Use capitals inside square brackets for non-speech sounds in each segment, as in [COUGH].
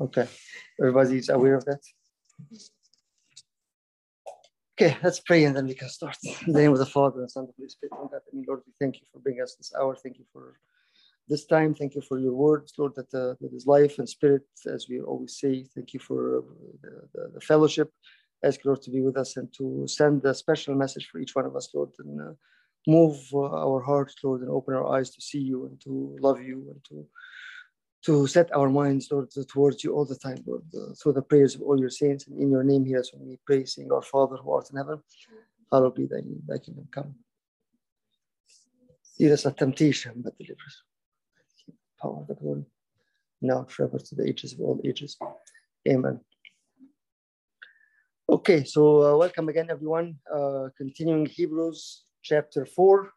Okay, everybody's aware of that. Okay, let's pray and then we can start. In the name of the Father and Son and the Holy Spirit. God, I mean, Lord, we thank you for bringing us this hour. Thank you for this time. Thank you for your words, Lord, that, uh, that is life and spirit, as we always say. Thank you for the, the, the fellowship. Ask Lord to be with us and to send a special message for each one of us, Lord, and uh, move uh, our hearts, Lord, and open our eyes to see you and to love you and to to set our minds, Lord, towards you all the time, Lord, uh, through the prayers of all your saints. And in your name, hear us when we pray, saying, Our Father who art in heaven, hallowed be thy name, thy kingdom come. Lead us not temptation, but deliver us. Power of the glory, now forever to the ages of all ages. Amen. Okay, so uh, welcome again, everyone. Uh, continuing Hebrews chapter 4.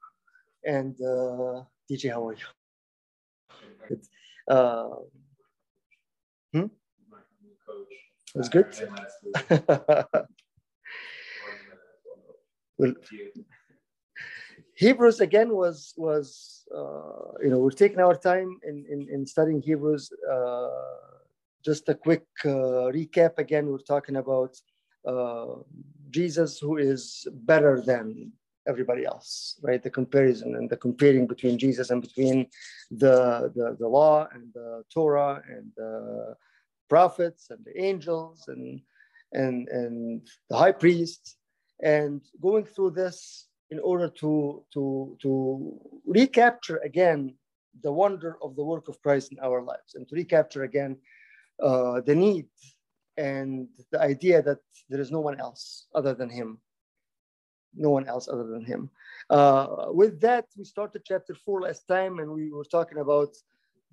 And uh, DJ, how are you? Good. Uh, hmm? Was good. [LAUGHS] well, Hebrews again was was uh, you know we're taking our time in in, in studying Hebrews. Uh, just a quick uh, recap again. We're talking about uh, Jesus, who is better than everybody else, right? The comparison and the comparing between Jesus and between the, the, the law and the Torah and the prophets and the angels and, and, and the high priest and going through this in order to, to, to recapture again the wonder of the work of Christ in our lives and to recapture again uh, the need and the idea that there is no one else other than him no one else other than him. Uh, with that, we started chapter four last time, and we were talking about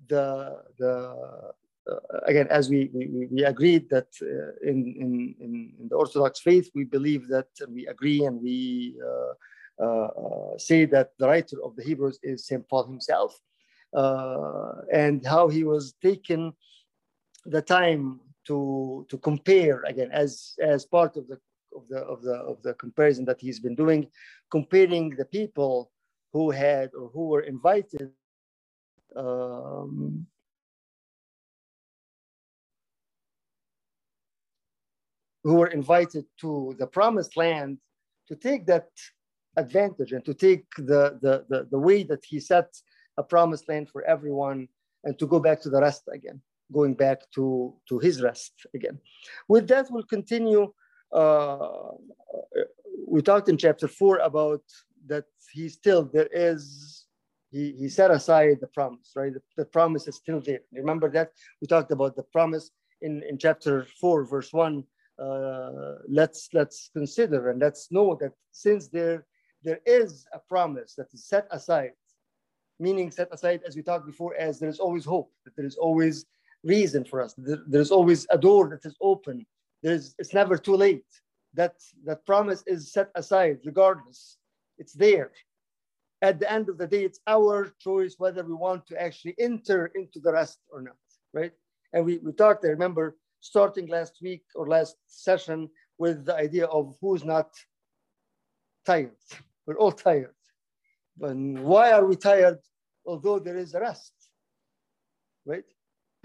the the uh, again as we, we, we agreed that uh, in, in, in the Orthodox faith we believe that we agree and we uh, uh, say that the writer of the Hebrews is Saint Paul himself, uh, and how he was taking the time to to compare again as as part of the of the of the of the comparison that he's been doing, comparing the people who had or who were invited um, who were invited to the promised land to take that advantage and to take the, the, the, the way that he set a promised land for everyone and to go back to the rest again, going back to, to his rest again. With that, we'll continue uh, we talked in chapter four about that he still there is he, he set aside the promise right? The, the, promise is still there. Remember that? We talked about the promise in, in chapter 4 verse 1 uh, let's let's consider and let's know that since there there is a promise that is set aside meaning set aside as we talked before as there is always hope that there is always reason for us there, there's always a door that is open there's, it's never too late. That, that promise is set aside regardless. It's there. At the end of the day, it's our choice whether we want to actually enter into the rest or not, right? And we, we talked, I remember, starting last week or last session with the idea of who's not tired. We're all tired. But why are we tired? Although there is a rest, right?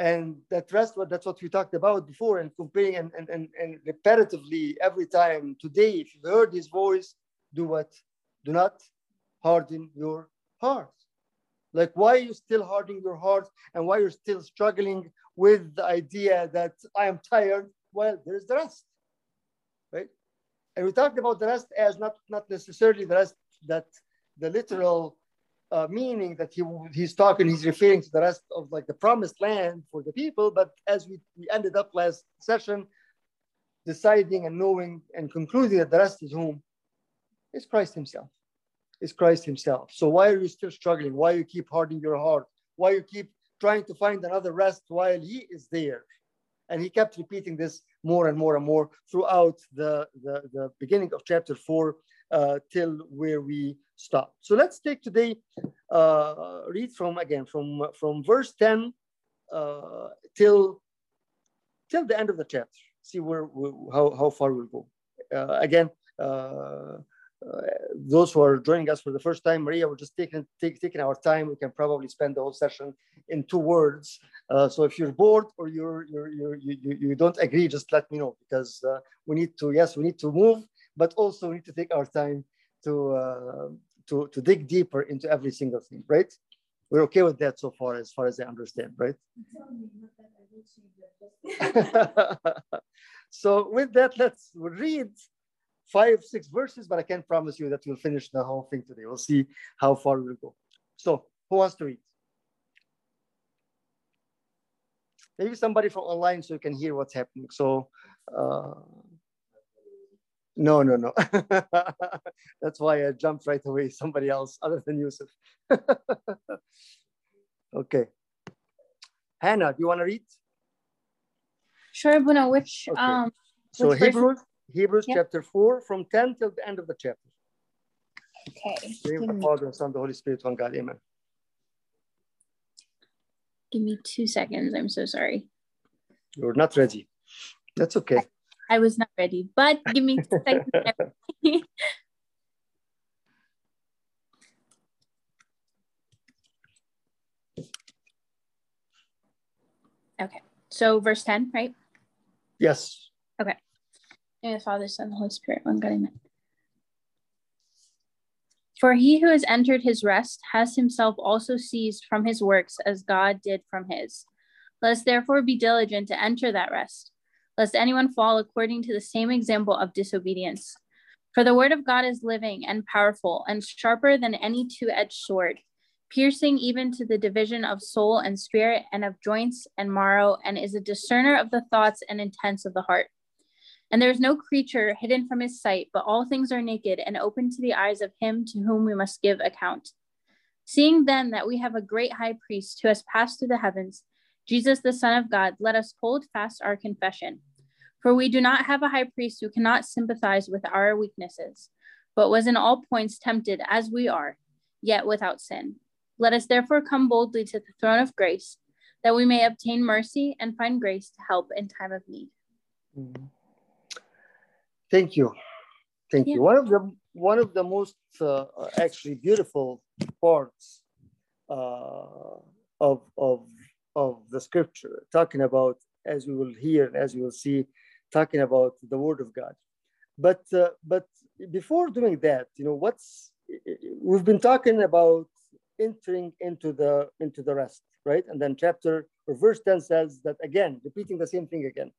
And that rest that's what we talked about before and comparing and, and, and, and repetitively every time today if you heard his voice do what? Do not harden your heart like why are you still hardening your heart and why you're still struggling with the idea that i am tired well there's the rest right? And we talked about the rest as not not necessarily the rest that the literal uh, meaning that he he's talking, he's referring to the rest of like the promised land for the people. But as we, we ended up last session, deciding and knowing and concluding that the rest is whom? Is Christ Himself. Is Christ Himself. So why are you still struggling? Why you keep hardening your heart? Why you keep trying to find another rest while He is there? And he kept repeating this more and more and more throughout the, the, the beginning of chapter four uh, till where we stop. So let's take today, uh, read from again, from, from verse 10 uh, till, till the end of the chapter. See where, how, how far we'll go. Uh, again, uh, uh, those who are joining us for the first time, Maria, we're just taking, take, taking our time. We can probably spend the whole session in two words Uh, so if you're bored or you're, you're, you're, you, you don't agree, just let me know because uh, we need to, yes, we need to move, but also we need to take our time to, uh, to, to dig deeper into every single thing, right? We're okay with that so far, as far as I understand, right? [LAUGHS] so with that, let's read five, six verses, but I can't promise you that we'll finish the whole thing today. We'll see how far we'll go. So who wants to read? Maybe somebody from online so you can hear what's happening. So uh, no, no, no. [LAUGHS] That's why I jumped right away. Somebody else other than Yusuf. [LAUGHS] okay. Hannah, do you want to read? Sure, Buna. Which okay. um so which Hebrews, Hebrews yep. chapter 4 from 10 till the end of the chapter. Okay. Name the Father and Son, the Holy Spirit, one God. Amen. Give me two seconds. I'm so sorry. You're not ready. That's okay. I, was not ready, but give me two seconds. [LAUGHS] okay. So verse 10, right? Yes. Okay. In the Father, Son, the Holy Spirit, one God, amen. For he who has entered his rest has himself also ceased from his works as God did from his. Let us therefore be diligent to enter that rest, lest anyone fall according to the same example of disobedience. For the word of God is living and powerful and sharper than any two edged sword, piercing even to the division of soul and spirit and of joints and marrow, and is a discerner of the thoughts and intents of the heart. And there is no creature hidden from his sight, but all things are naked and open to the eyes of him to whom we must give account. Seeing then that we have a great high priest who has passed through the heavens, Jesus, the Son of God, let us hold fast our confession. For we do not have a high priest who cannot sympathize with our weaknesses, but was in all points tempted as we are, yet without sin. Let us therefore come boldly to the throne of grace, that we may obtain mercy and find grace to help in time of need. Mm-hmm. Thank you. Thank yeah. you. One of the one of the most uh, actually beautiful parts uh, of of of the scripture, talking about as we will hear and as we will see, talking about the word of God. But uh, but before doing that, you know, what's we've been talking about entering into the into the rest, right? And then chapter or verse 10 says that again, repeating the same thing again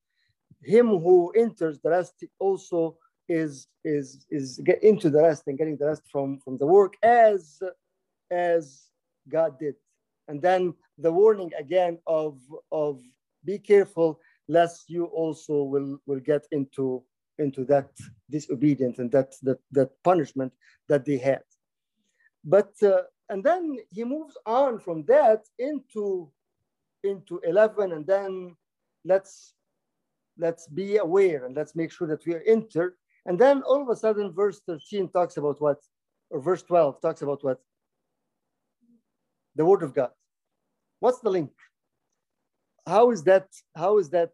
him who enters the rest also is is is get into the rest and getting the rest from from the work as as God did. And then the warning again of of be careful lest you also will will get into into that disobedience and that that that punishment that they had. But uh, and then he moves on from that into into 11 and then let's let's be aware and let's make sure that we are entered. And then all of a sudden, verse 13 talks about what? Or verse 12 talks about what? The word of God. What's the link? How is that? How is that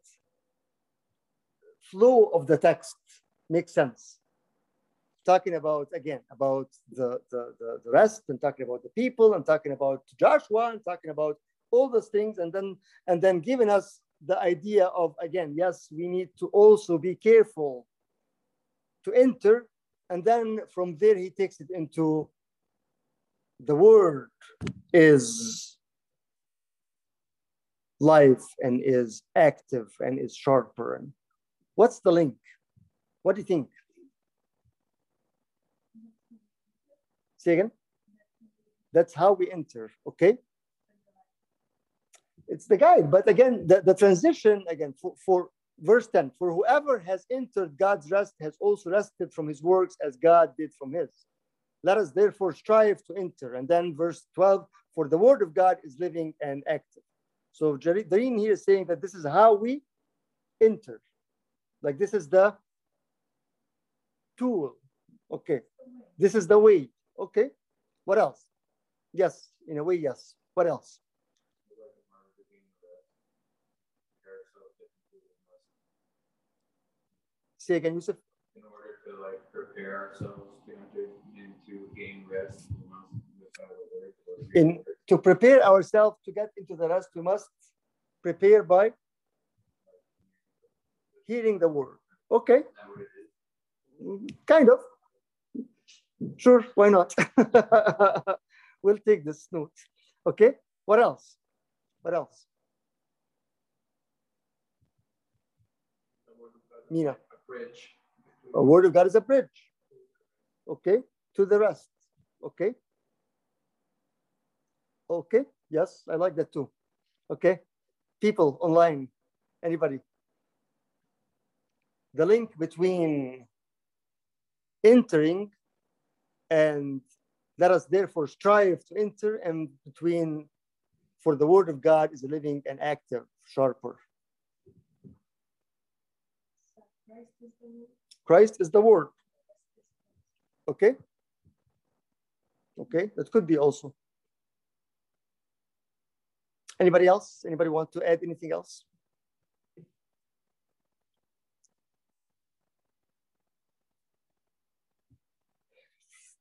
flow of the text make sense? Talking about again about the, the, the, the rest and talking about the people and talking about Joshua and talking about all those things and then and then giving us the idea of, again, yes, we need to also be careful to enter. And then from there, he takes it into the word is life and is active and is sharper. What's the link? What do you think? Say again? That's how we enter, okay? it's the guide. But again, the, the transition, again, for, for verse 10, for whoever has entered God's rest has also rested from his works as God did from his. Let us therefore strive to enter. And then verse 12, for the word of God is living and active. So Dareen here is saying that this is how we enter. Like this is the tool. Okay. This is the way. Okay. What else? Yes, in a way, yes. What else? Say again, Yusuf. In order to like prepare ourselves to enter into gain rest, in to prepare ourselves to get into the rest, we must Prepare by hearing the word. Okay, kind of. Sure, why not? [LAUGHS] we'll take this note. Okay, what else? What else? Mina. A word of God is a bridge. Okay, to the rest. Okay. Okay, yes, I like that too. Okay, people online, anybody? The link between entering and let us therefore strive to enter, and between for the word of God is living and active, sharper. Christ is the word. Okay. Okay, that could be also. Anybody else? Anybody want to add anything else?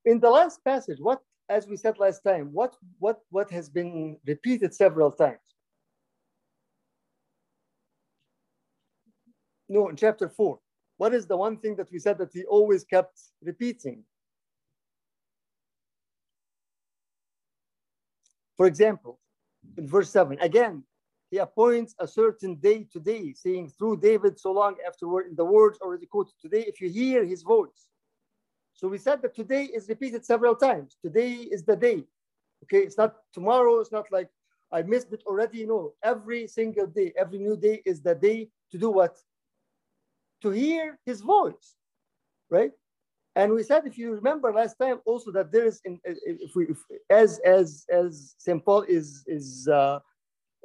In the last passage, what, as we said last time, what, what, what has been repeated several times? No, in chapter four. What is the one thing that we said that he always kept repeating? For example, in verse 7, again, he appoints a certain day today, saying through David so long afterward in the words already quoted today, if you hear his voice. So we said that today is repeated several times. Today is the day. Okay, it's not tomorrow, it's not like I missed it already. No, every single day, every new day is the day to do what? To hear his voice, right? And we said, if you remember last time, also that there is, in, if we, if, as as as Saint Paul is is uh,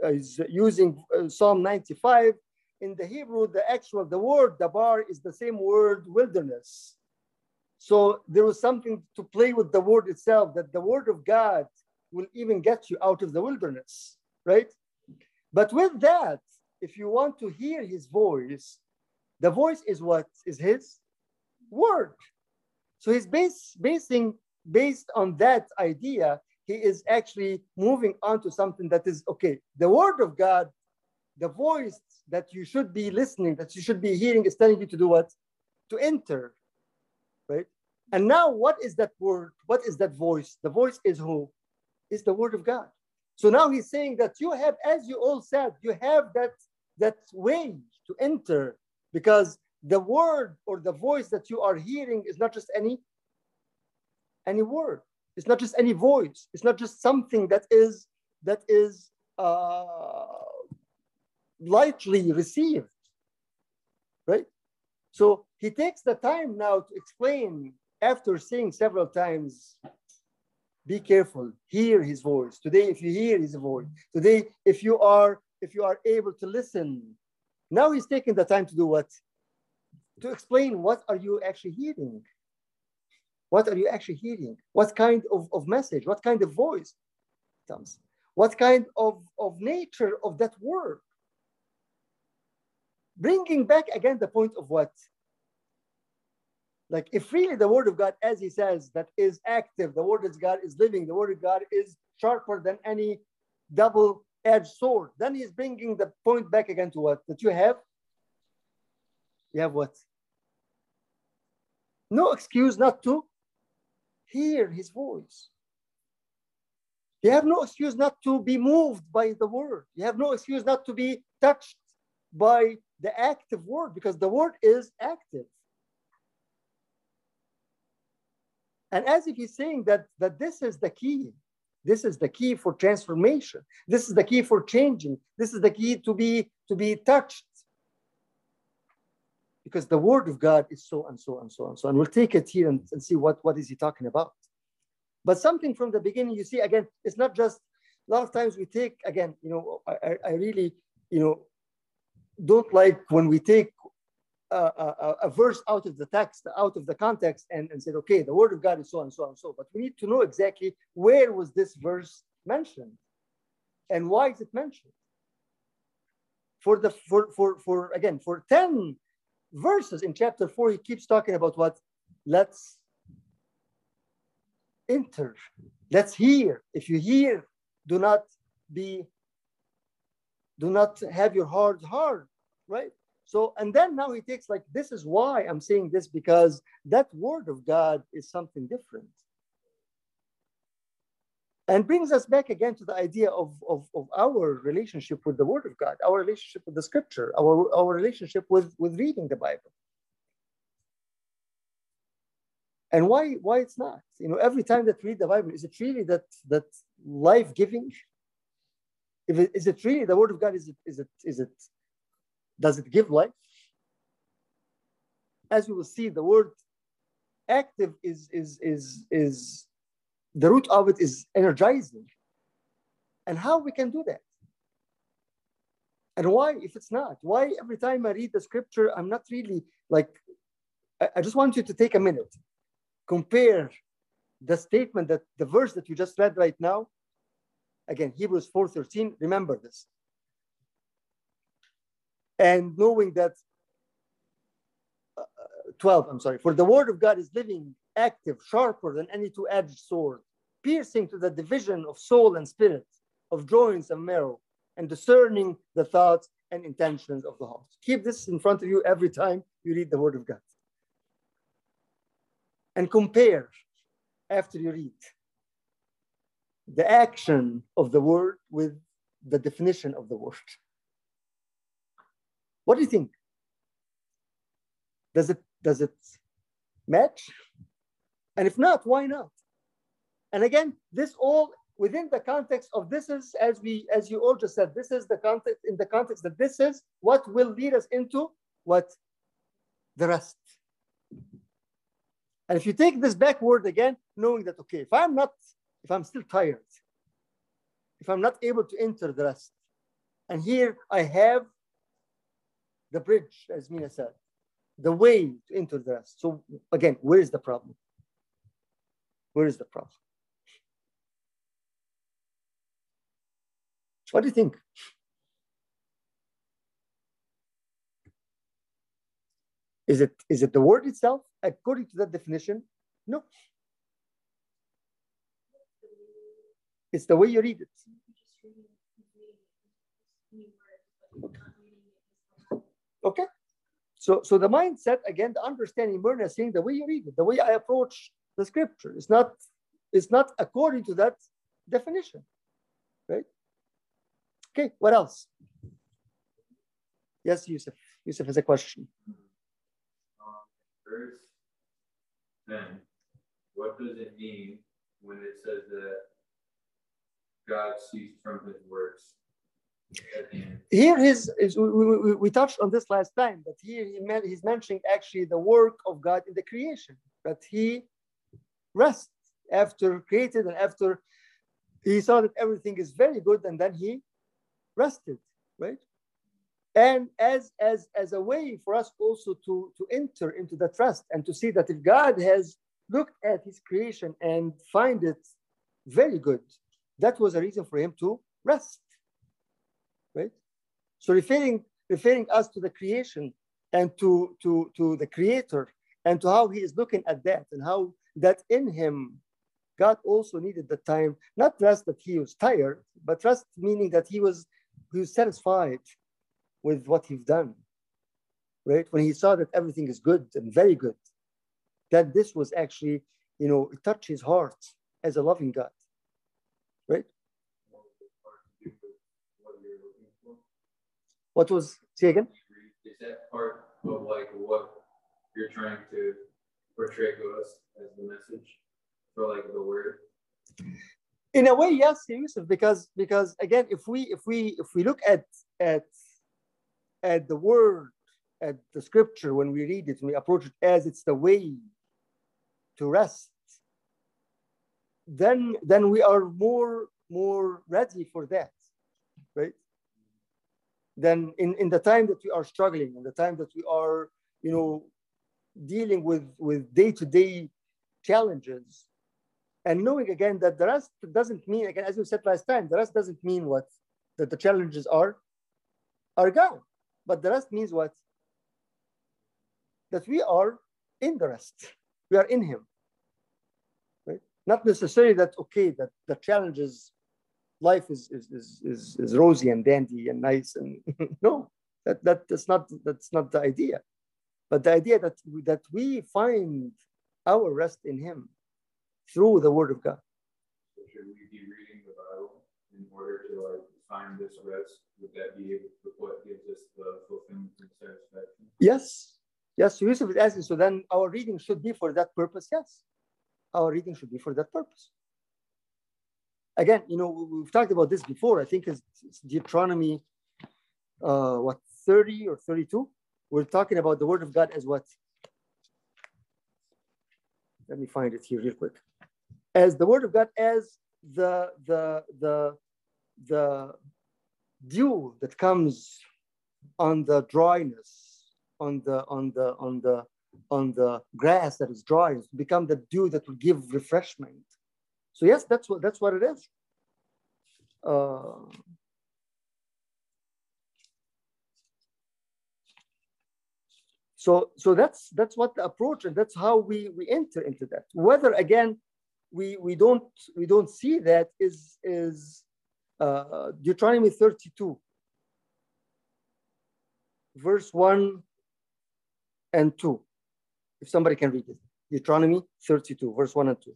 is using uh, Psalm 95 in the Hebrew, the actual the word dabar is the same word wilderness. So there was something to play with the word itself. That the word of God will even get you out of the wilderness, right? But with that, if you want to hear His voice, the voice is what is His word. So he's base, basing based on that idea, he is actually moving on to something that is okay. The word of God, the voice that you should be listening, that you should be hearing, is telling you to do what? To enter, right? And now, what is that word? What is that voice? The voice is who? Is the word of God. So now he's saying that you have, as you all said, you have that that way to enter because the word or the voice that you are hearing is not just any any word. It's not just any voice. It's not just something that is that is uh, lightly received right? So he takes the time now to explain after saying several times be careful hear his voice. Today if you hear his voice today if you are if you are able to listen now he's taking the time to do what to explain what are you actually hearing? What are you actually hearing? What kind of, of message? What kind of voice? Comes what kind of, of nature of that word? Bringing back again the point of what? Like if really the word of god as he says that is active the word of god is living the word of god is sharper than any double edged sword then he's bringing the point back again to what? That you have? You have what no excuse not to hear his voice. You have no excuse not to be moved by the word. You have no excuse not to be touched by the active word because the word is active. And as if he's saying that, that this is the key. This is the key for transformation. This is the key for changing. This is the key to be to be touched because the word of God is so and so and so and so. And we'll take it here and, and see what, what is he talking about. But something from the beginning, you see, again, it's not just, a lot of times we take, again, you know, I, I really, you know, don't like when we take a, a, a, verse out of the text, out of the context and, and said, okay, the word of God is so and so and so. But we need to know exactly where was this verse mentioned and why is it mentioned? For the, for, for, for again, for 10 verses in chapter four, he keeps talking about what? Let's enter. Let's hear. If you hear, do not be do not have your heart hard, right? So, and then now he takes like, this is why I'm saying this because that word of God is something different. And brings us back again to the idea of, of, of our relationship with the word of God, our relationship with the scripture, our, our relationship with, with reading the Bible. And why, why it's not? You know, every time that we read the Bible, is it really that, that life-giving? If it, is it really the word of God? Is it, is it, is it does it give life? As we will see, the word active is, is, is, is the root of it is energizing. And how we can do that? And why, if it's not? Why every time I read the scripture, I'm not really like, I, just want you to take a minute, compare the statement that the verse that you just read right now. Again, Hebrews 4:13, remember this and knowing that uh, 12 i'm sorry for the word of god is living active sharper than any two-edged sword piercing to the division of soul and spirit of joints and marrow and discerning the thoughts and intentions of the heart keep this in front of you every time you read the word of god and compare after you read the action of the word with the definition of the word what do you think? Does it does it match? And if not, why not? And again, this all within the context of this is as we as you all just said, this is the context in the context that this is what will lead us into what the rest. And if you take this backward again, knowing that okay, if I'm not, if I'm still tired, if I'm not able to enter the rest, and here I have the bridge, as Mina said, the way to enter the rest. So again, where is the problem? Where is the problem? What do you think? Is it, is it the word itself according to that definition? No. It's the way you read it. Okay. So, so the mindset, again, the understanding, Myrna is saying the way you read it, the way I approach the scripture is not, is not according to that definition. Right? Okay, what else? Yes, Yusuf. Yusuf has a question. Um, verse 10, what does it mean when it says that God ceased from his works? Here is, is we, we, we, touched on this last time, but here he meant, he's mentioning actually the work of God in the creation, that he rests after created and after he saw that everything is very good and then he rested, right? And as, as, as a way for us also to, to enter into that rest and to see that if God has looked at his creation and find it very good, that was a reason for him to rest right? So referring, referring us to the creation and to, to, to the creator and to how he is looking at that and how that in him, God also needed the time, not just that he was tired, but just meaning that he was, he was satisfied with what he's done, right? When he saw that everything is good and very good, that this was actually, you know, it touched his heart as a loving God, right? What was, say again? Is that part of like what you're trying to portray to us as the message for like the word? In a way, yes, Yusuf, because because again, if we if we if we look at at at the word at the scripture when we read it and we approach it as it's the way to rest, then then we are more more ready for that, right? then in, in the time that we are struggling, in the time that we are, you know, dealing with, with day-to-day challenges, and knowing again that the rest doesn't mean, again, as you said last time, the rest doesn't mean what that the challenges are, are gone. But the rest means what? That we are in the rest. We are in him. Right? Not necessarily that, okay, that the challenges life is is, is, is, is rosy and dandy and nice and [LAUGHS] no that, that that's not that's not the idea but the idea that that we find our rest in him through the word of god. So should we be reading the bible in order to like find this rest? Would that be what gives us the fulfillment and satisfaction? Yes. Yes so yusuf is. Asking so then our reading should be for that purpose yes. Our reading should be for that purpose. Again, you know, we've talked about this before. I think it's, it's Deuteronomy, uh, what, 30 or 32? We're talking about the word of God as what? Let me find it here real quick. As the word of God, as the the the the dew that comes on the dryness, on the on the on the on the grass that is dry, become the dew that will give refreshment so yes, that's what that's what it is. Uh, so so that's that's what the approach and that's how we we enter into that. Whether again we we don't we don't see that is is uh, Deuteronomy 32 verse 1 and 2 if somebody can read it. Deuteronomy 32 verse 1 and 2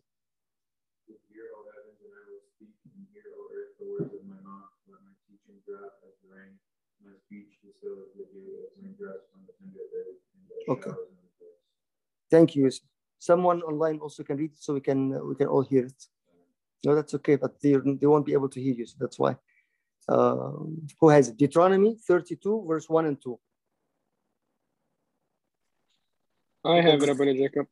Okay. Thank you. Someone online also can read it so we can uh, we can all hear it. No, that's okay, but they, they won't be able to hear you, so that's why. Uh, who has it? Deuteronomy 32, verse 1 and 2. I have it, Abuna Jacob.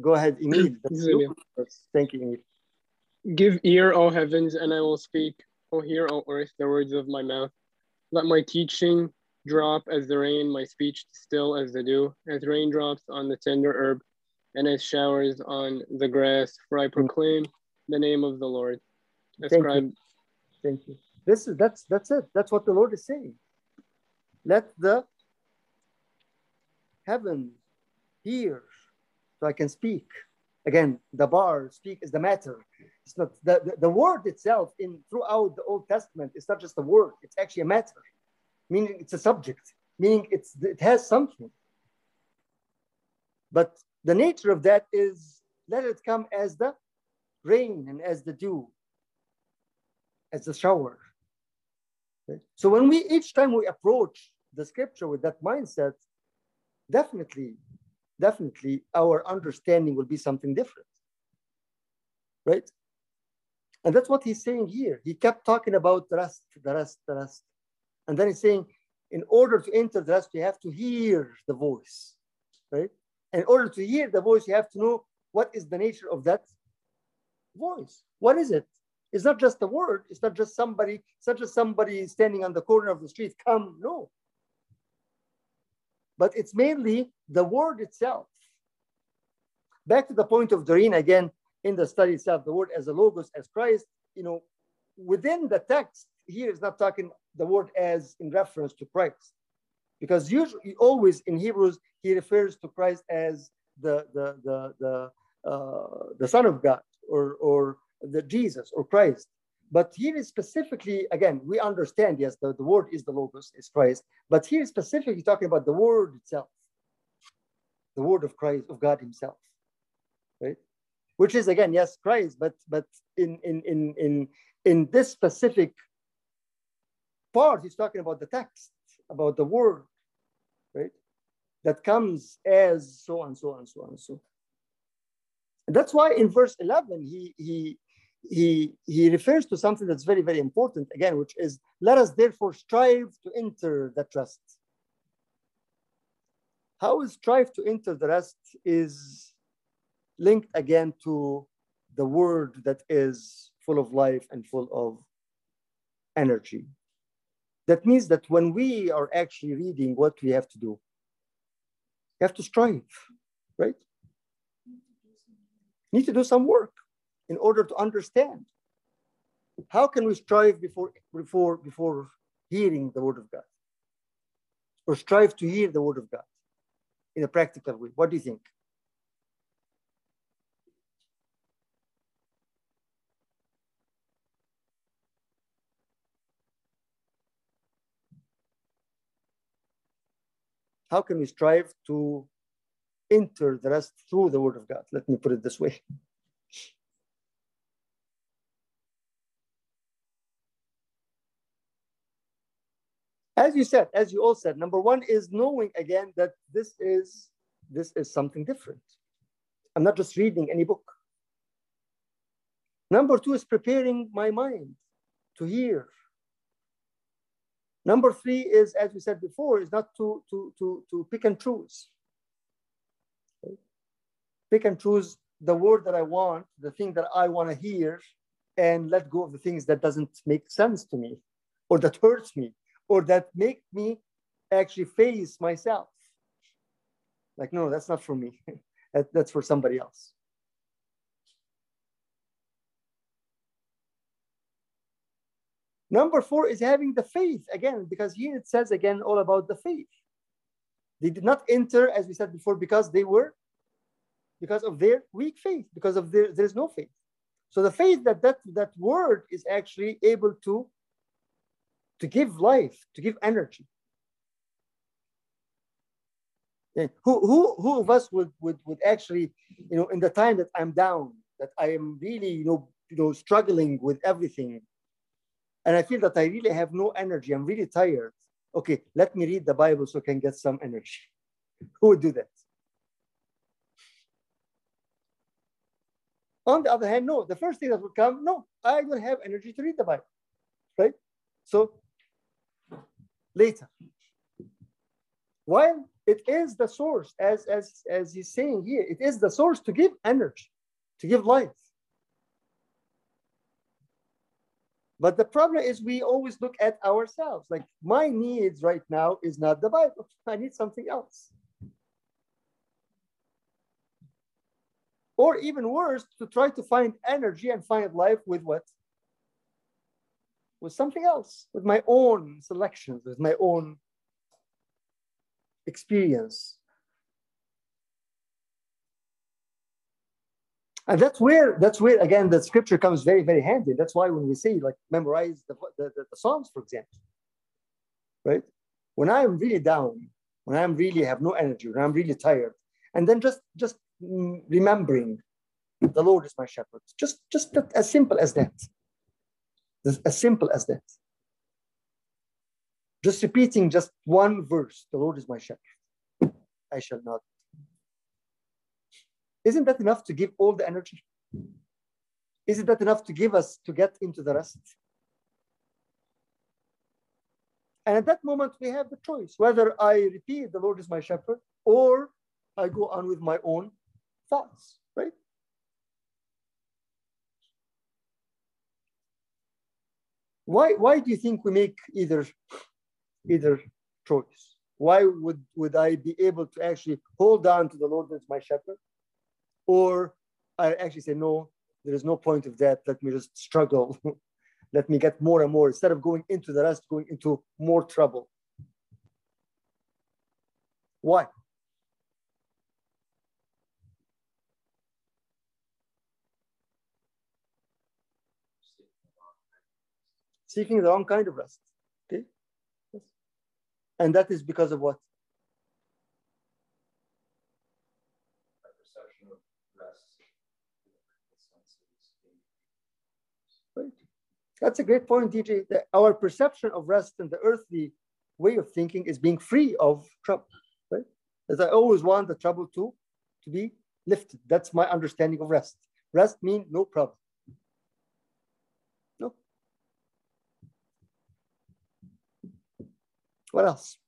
Go ahead, Emil. [CLEARS THROAT] Thank you, Emil. Give ear, O heavens, and I will speak. O hear, O earth, the words of my mouth. Let my teaching drop as the rain, my speech still as the dew, as raindrops on the tender herb, and as showers on the grass. For I proclaim the name of the Lord. Ascribe. Thank you. Thank you. This is that's that's it. That's what the Lord is saying. Let the heaven hear, so I can speak. Again, dabar speak is the matter. It's not the, the, the word itself in throughout the Old Testament. It's not just a word. It's actually a matter meaning it's a subject, meaning it's, it has something. But the nature of that is let it come as the rain and as the dew, as the shower. Okay? So when we, each time we approach the scripture with that mindset, definitely, definitely our understanding will be something different. Right? And that's what he's saying here. He kept talking about the rest, the rest, the rest. And then he's saying, in order to enter the rest, you have to hear the voice, right? And in order to hear the voice, you have to know what is the nature of that voice. What is it? It's not just a word. It's not just somebody. It's not just somebody standing on the corner of the street. Come, no. But it's mainly the word itself. Back to the point of Doreen again in the study itself, the word as a logos, as Christ. You know, within the text, here is not talking the word as in reference to Christ. Because usually, always in Hebrews, he refers to Christ as the, the, the, the, uh, the Son of God or, or the Jesus or Christ. But here is specifically, again, we understand, yes, the, the word is the Logos, is Christ, but here is specifically talking about the word itself, the word of Christ, of God Himself, right? Which is again, yes, Christ, but but in in in in in this specific part, he's talking about the text, about the word, right? That comes as so and so and so and so. And that's why in verse 11, he, he, he, he refers to something that's very, very important again, which is let us therefore strive to enter that rest. How is strive to enter the rest is linked again to the word that is full of life and full of energy. That means that when we are actually reading what we have to do, we have to strive, right? Need to do some work in order to understand. How can we strive before, before, before hearing the word of God? Or strive to hear the word of God in a practical way? What do you think? How can we strive to enter the rest through the word of God? Let me put it this way. As you said, as you all said, number one is knowing again that this is this is something different. I'm not just reading any book. Number two is preparing my mind to hear. Number three is, as we said before, is not to, to, to, to pick and choose. Pick and choose the word that I want, the thing that I want to hear, and let go of the things that doesn't make sense to me or that hurts me or that make me actually face myself. Like, no, that's not for me. [LAUGHS] that, that's for somebody else. Number four is having the faith again, because here it says again all about the faith. They did not enter, as we said before, because they were, because of their weak faith, because of their, there's no faith. So the faith that that, that word is actually able to, to give life, to give energy. Yeah. Who, who, who of us would, would, would actually, you know, in the time that I'm down, that I am really, you know, you know, struggling with everything, and I feel that I really have no energy, I'm really tired. Okay, let me read the Bible so I can get some energy. [LAUGHS] Who would do that? On the other hand, no, the first thing that would come, no, I don't have energy to read the Bible, right? So later, while it is the source, as, as, as he's saying here, it is the source to give energy, to give life. But the problem is we always look at ourselves. Like my needs right now is not the Bible. [LAUGHS] I need something else. Or even worse, to try to find energy and find life with what? With something else, with my own selections, with my own experience. And that's where that's where again the scripture comes very very handy. That's why when we say like memorize the, the, the, the psalms for example right? When i'm really down when i'm really have no energy when i'm really tired and then just just remembering the lord is my shepherd. Just just as simple as that. As simple as that. Just repeating just one verse the lord is my shepherd. I shall not isn't that enough to give all the energy? Isn't that enough to give us to get into the rest? And at that moment, we have the choice whether I repeat, The Lord is my shepherd, or I go on with my own thoughts, right? Why, why do you think we make either, either choice? Why would, would I be able to actually hold on to the Lord as my shepherd? Or I actually say, no, there is no point of that. Let me just struggle. [LAUGHS] Let me get more and more. Instead of going into the rest, going into more trouble. Why? Seeking the wrong kind of rest. Okay? Yes. And that is because of what? That's a great point, DJ. That our perception of rest and the earthly way of thinking is being free of trouble, right? As I always want the trouble to, to be lifted. That's my understanding of rest. Rest means no problem. No. What else?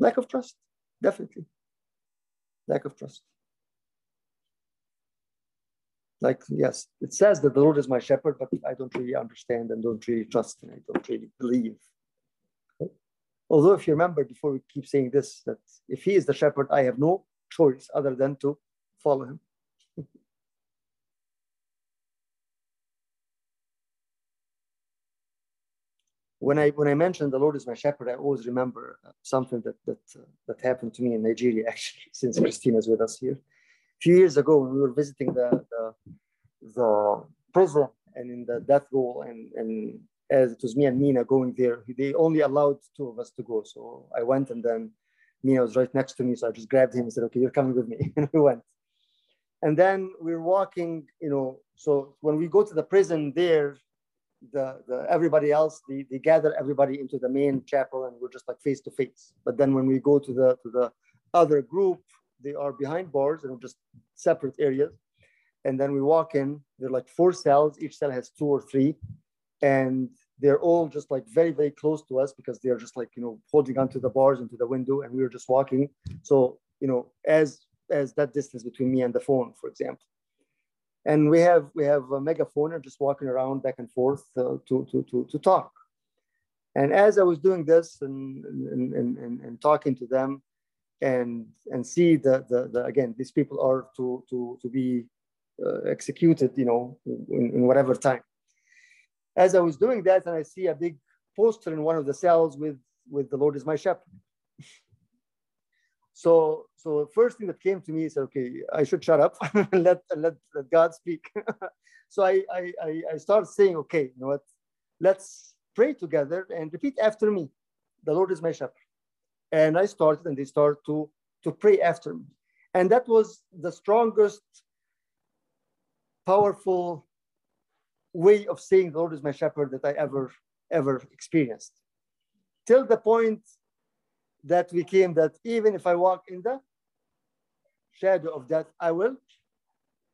Lack of trust, definitely. Lack of trust. Like, yes, it says that the Lord is my shepherd, but I don't really understand and don't really trust and I don't really believe. Okay? Although, if you remember before we keep saying this, that if he is the shepherd, I have no choice other than to follow him. [LAUGHS] when I when I mentioned the Lord is my shepherd, I always remember something that that uh, that happened to me in Nigeria actually, since Christina's with us here few years ago we were visiting the, the, the prison and in the death row and, and as it was me and Nina going there. They only allowed two of us to go. So I went and then Nina was right next to me. So I just grabbed him and said, okay, you're coming with me. [LAUGHS] and we went. And then we we're walking, you know, so when we go to the prison there, the, the everybody else, they, they gather everybody into the main chapel and we're just like face to face. But then when we go to the to the other group, they are behind bars and just separate areas. And then we walk in, they're like four cells, each cell has two or three. And they're all just like very, very close to us because they're just like, you know, holding onto the bars into the window and we were just walking. So, you know, as as that distance between me and the phone, for example. And we have we have a megaphone and just walking around back and forth uh, to, to, to, to talk. And as I was doing this and, and, and, and, talking to them and, and see the, the, the, again, these people are to, to, to be uh, executed, you know, in, in whatever time. As I was doing that, and I see a big poster in one of the cells with, with the Lord is my shepherd. So, so the first thing that came to me is, okay, I should shut up [LAUGHS] and let, let, let God speak. [LAUGHS] so I, I, I start saying, okay, you know what, let's pray together and repeat after me. The Lord is my shepherd. And I started and they started to, to pray after me. And that was the strongest, powerful way of saying the Lord is my shepherd that I ever, ever experienced. Till the point that we came that even if I walk in the shadow of death, I will.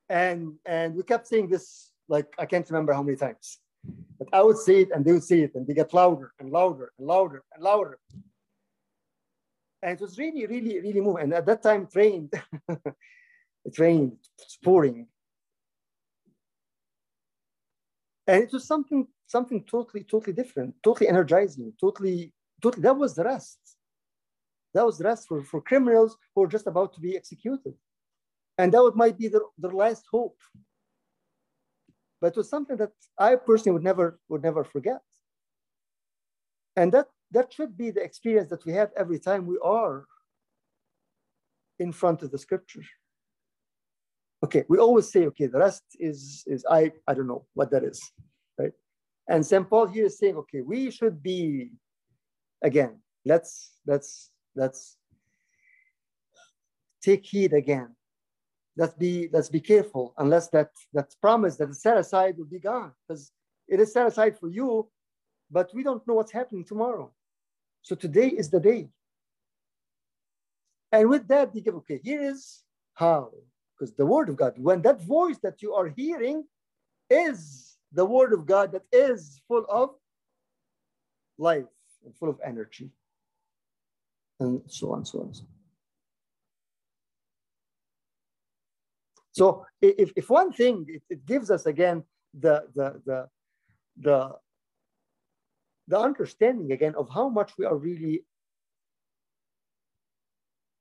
And and we kept saying this like I can't remember how many times. But I would say it and they would say it and they get louder and louder and louder and louder. And it was really, really, really moving. And at that time it rained. it [LAUGHS] rained, it's pouring. And it was something, something totally, totally different, totally energizing, totally, totally, that was the rest. That was the rest for, for criminals who are just about to be executed. And that might be their, their last hope. But it was something that I personally would never, would never forget. And that, that should be the experience that we have every time we are in front of the scripture. Okay, we always say, okay, the rest is, is I, I don't know what that is, right? And St. Paul here is saying, okay, we should be, again, let's, let's let's take heed again. Let's be let's be careful unless that that promise that is set aside will be gone because it is set aside for you, but we don't know what's happening tomorrow. So today is the day. And with that, you give okay. Here is how because the word of God, when that voice that you are hearing is the word of God that is full of life and full of energy and so on, so on. So if, if one thing, it, it gives us again the, the, the, the, the understanding again of how much we are really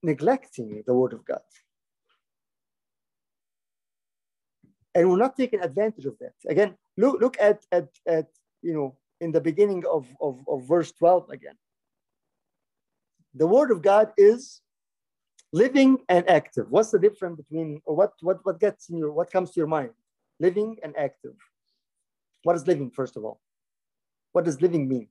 neglecting the word of God. And we're not taking advantage of that. Again, look, look at, at, at you know, in the beginning of, of, of verse 12 again the word of God is living and active. What's the difference between, or what, what, what gets in your, what comes to your mind? Living and active. What is living, first of all? What does living mean?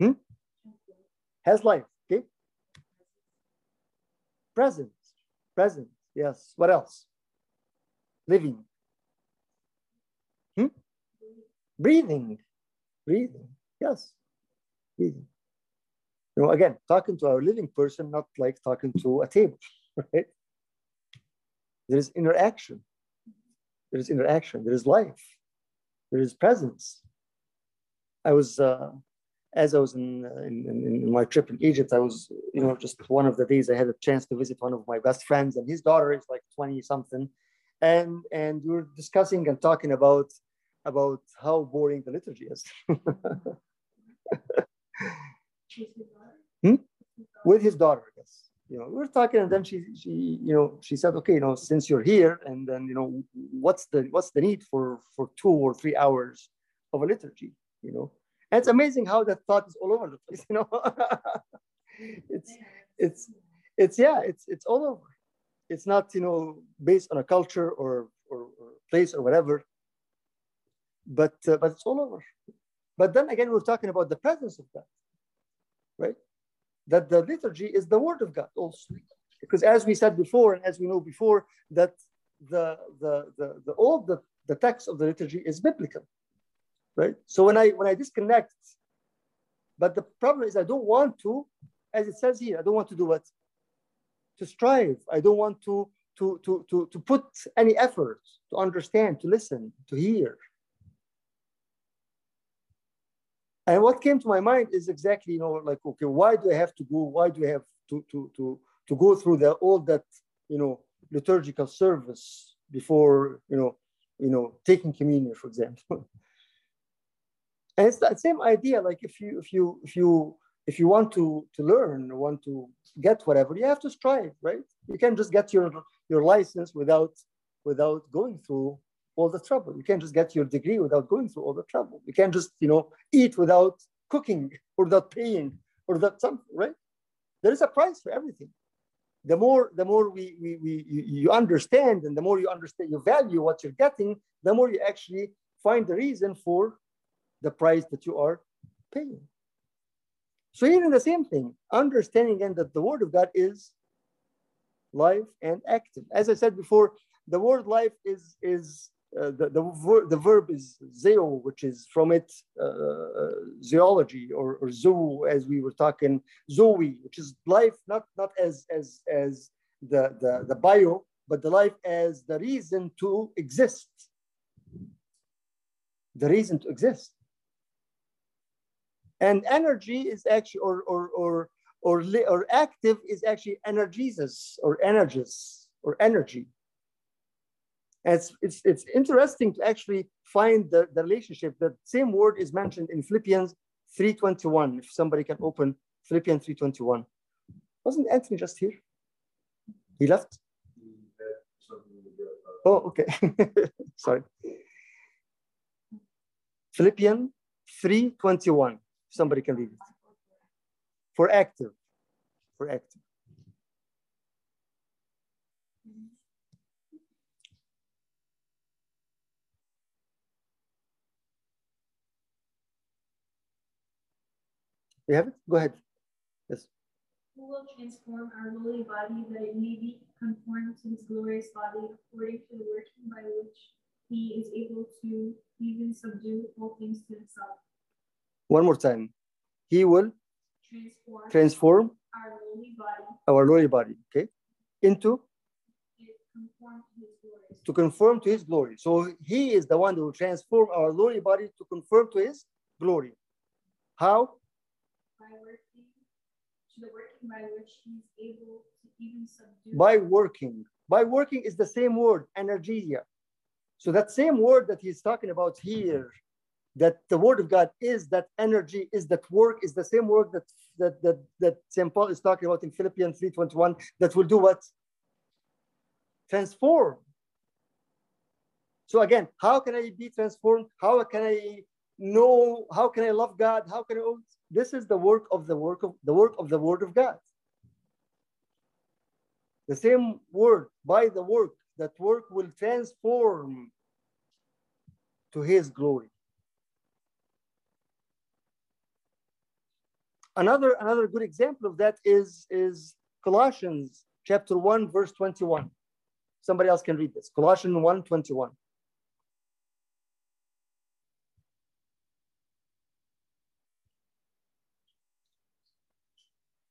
Hmm? Has life, okay? Present, present, yes. What else? Living. Hmm? Breathing, breathing. Yes, breathing. You know, again, talking to a living person, not like talking to a table, [LAUGHS] right? There is interaction. There is interaction. There is life. There is presence. I was, uh, as I was in, uh, in, in, my trip in Egypt, I was, you know, just one of the days I had a chance to visit one of my best friends, and his daughter is like 20 something. And, and we were discussing and talking about about how boring the liturgy is. [LAUGHS] hmm? With his daughter, yes. You know, we were talking, and then she, she, you know, she said, "Okay, you know, since you're here, and then, you know, what's the what's the need for for two or three hours of a liturgy? You know, and it's amazing how that thought is all over the place. [LAUGHS] You know, it's it's it's yeah, it's it's all over. It's not you know based on a culture or or, or place or whatever. But uh, but it's all over. But then again, we're talking about the presence of God, right? That the liturgy is the word of God also, because as we said before, and as we know before, that the the the, the all the, the text of the liturgy is biblical, right? So when I when I disconnect, but the problem is I don't want to, as it says here, I don't want to do what? To strive. I don't want to to to to, to put any effort to understand, to listen, to hear. And what came to my mind is exactly, you know, like, okay, why do I have to go? Why do I have to to to to go through the all that, you know, liturgical service before, you know, you know, taking communion, for example. [LAUGHS] and it's that same idea. Like if you if you if you if you want to to learn, want to get whatever, you have to strive, right? You can't just get your your license without without going through all the trouble. You can't just get your degree without going through all the trouble. You can't just, you know, eat without cooking or without paying or without something, right? There is a price for everything. The more, the more we, we, we you understand and the more you understand, you value what you're getting, the more you actually find the reason for the price that you are paying. So even the same thing, understanding again that the word of God is life and active. As I said before, the word life is, is uh, the, the, ver the, verb is zeo, which is from it uh, zoology or, or zoo, as we were talking, zoe, which is life, not, not as, as, as the, the, the bio, but the life as the reason to exist. The reason to exist. And energy is actually, or, or, or, or, or active is actually energizes or energies or energy. It's, it's, it's interesting to actually find the, the relationship. The same word is mentioned in Philippians 3.21. If somebody can open Philippians 3.21. Wasn't Anthony just here? He left? Oh, okay. [LAUGHS] Sorry. Philippians 3.21. Somebody can read it. For active. For active. You have it? Go ahead. Yes. Who will transform our lowly body that it may be conformed to his glorious body according to the working by which he is able to even subdue all things to himself. One more time. He will transform, transform our lowly body, our lowly body, okay, into to conform to his glory. So he is the one who will transform our lowly body to conform to his glory. How? By working to the working by which able to even subdue. By working. By working is the same word, energia. So that same word that he's talking about here, that the word of God is that energy, is that work, is the same word that that that, that St. Paul is talking about in Philippians 3:21 that will do what? Transform. So again, how can I be transformed? How can I know? How can I love God? How can I? This is the work of the work of the work of the word of God. The same word by the work, that work will transform to his glory. Another, another good example of that is, is Colossians chapter 1, verse 21. Somebody else can read this. Colossians 1, 21.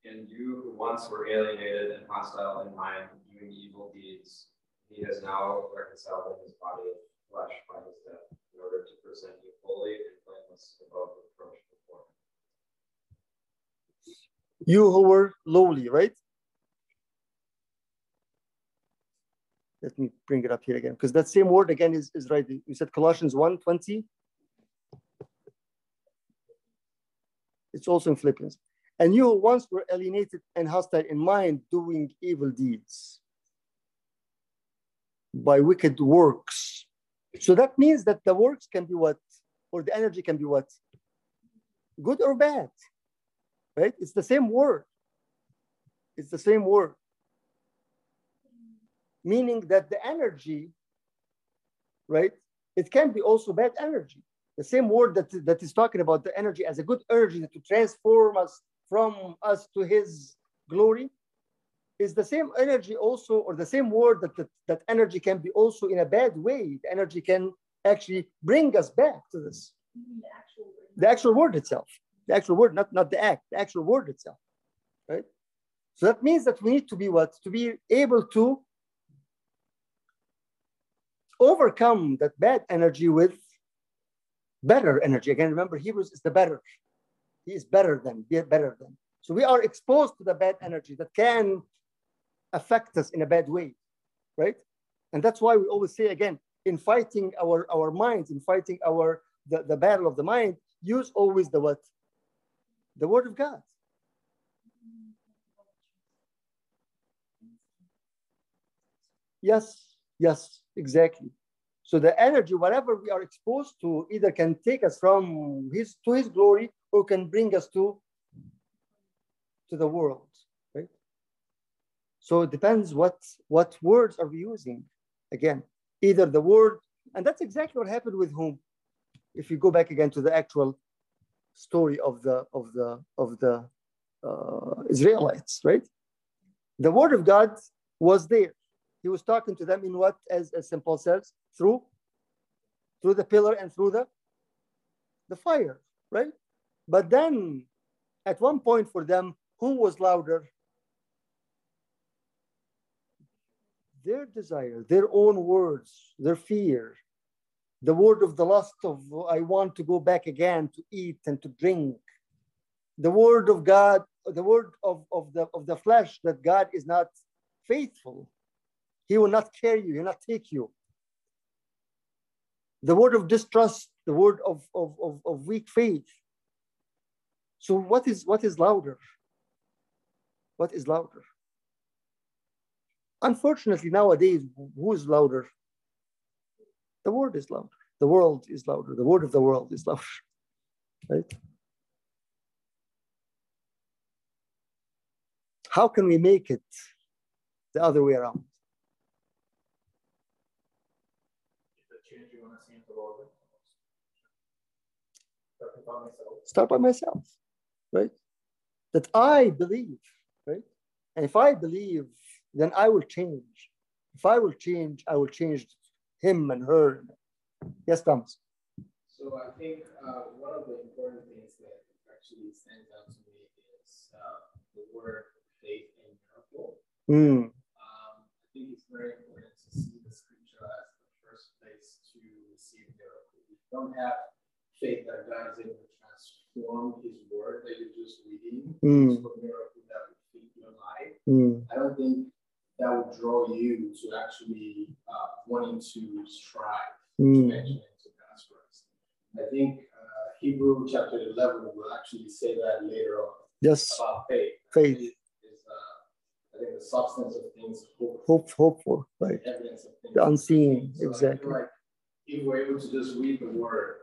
And you who once were alienated and hostile in mind, doing evil deeds, he has now reconciled in his body of flesh by his death, in order to present you holy and blameless above reproach before him. You who were lowly, right? Let me bring it up here again, because that same word again is, is right. You said Colossians 1 20. It's also in Philippians. And you once were alienated and hostile in mind, doing evil deeds by wicked works. So that means that the works can be what? Or the energy can be what? Good or bad, right? It's the same word. It's the same word. Meaning that the energy right? It can be also bad energy. The same word that, that is talking about the energy as a good energy to transform us from us to his glory is the same energy also, or the same word that, that that energy can be also in a bad way. The energy can actually bring us back to this. The actual word. The actual word itself, the actual word, not, not the act, the actual word itself, right? So that means that we need to be what? To be able to overcome that bad energy with better energy. Again, remember, Hebrews is the better. He is better than, be better than. So we are exposed to the bad energy that can affect us in a bad way, right? And that's why we always say again, in fighting our, our minds, in fighting our the, the battle of the mind, use always the what? The word of God. Yes, yes, exactly. So the energy, whatever we are exposed to, either can take us from his to his glory or can bring us to, to the world, right? So it depends what, what words are we using. Again, either the word, and that's exactly what happened with whom. If you go back again to the actual story of the of the of the uh, Israelites, right? The word of God was there. He was talking to them in what, as, as St. Paul says, through through the pillar and through the the fire, right? But then at one point for them, who was louder? Their desire, their own words, their fear, the word of the lust of I want to go back again to eat and to drink. The word of God, the word of, of, the, of the flesh that God is not faithful. He will not carry you, he will not take you. The word of distrust, the word of, of, of, of weak faith. So what is what is louder? What is louder? Unfortunately, nowadays, who is louder? The word is louder. The world is louder. The word of the world is louder. [LAUGHS] Right? How can we make it the other way around? Start by myself, right? That I believe, right? And if I believe, then I will change. If I will change, I will change him and her. Yes, Thomas. So I think uh, one of the important things that actually stands out to me is uh, the word faith and miracle. Mm, Um, I think it's very important to see the scripture as the first place to receive miracle. If you don't have faith that God is able transform His word that you're just reading Mm. a miracle that would feed your life, mm, I don't think that would draw you to actually uh, wanting to strive to mm, enter into God's rest. I think uh, Hebrew chapter 11 will actually say that later on yes, about faith. Faith. is, uh, I think, the substance of things hoped hope, hope for, right? evidence of things The unseen, So exactly. like if we're able to just read the word,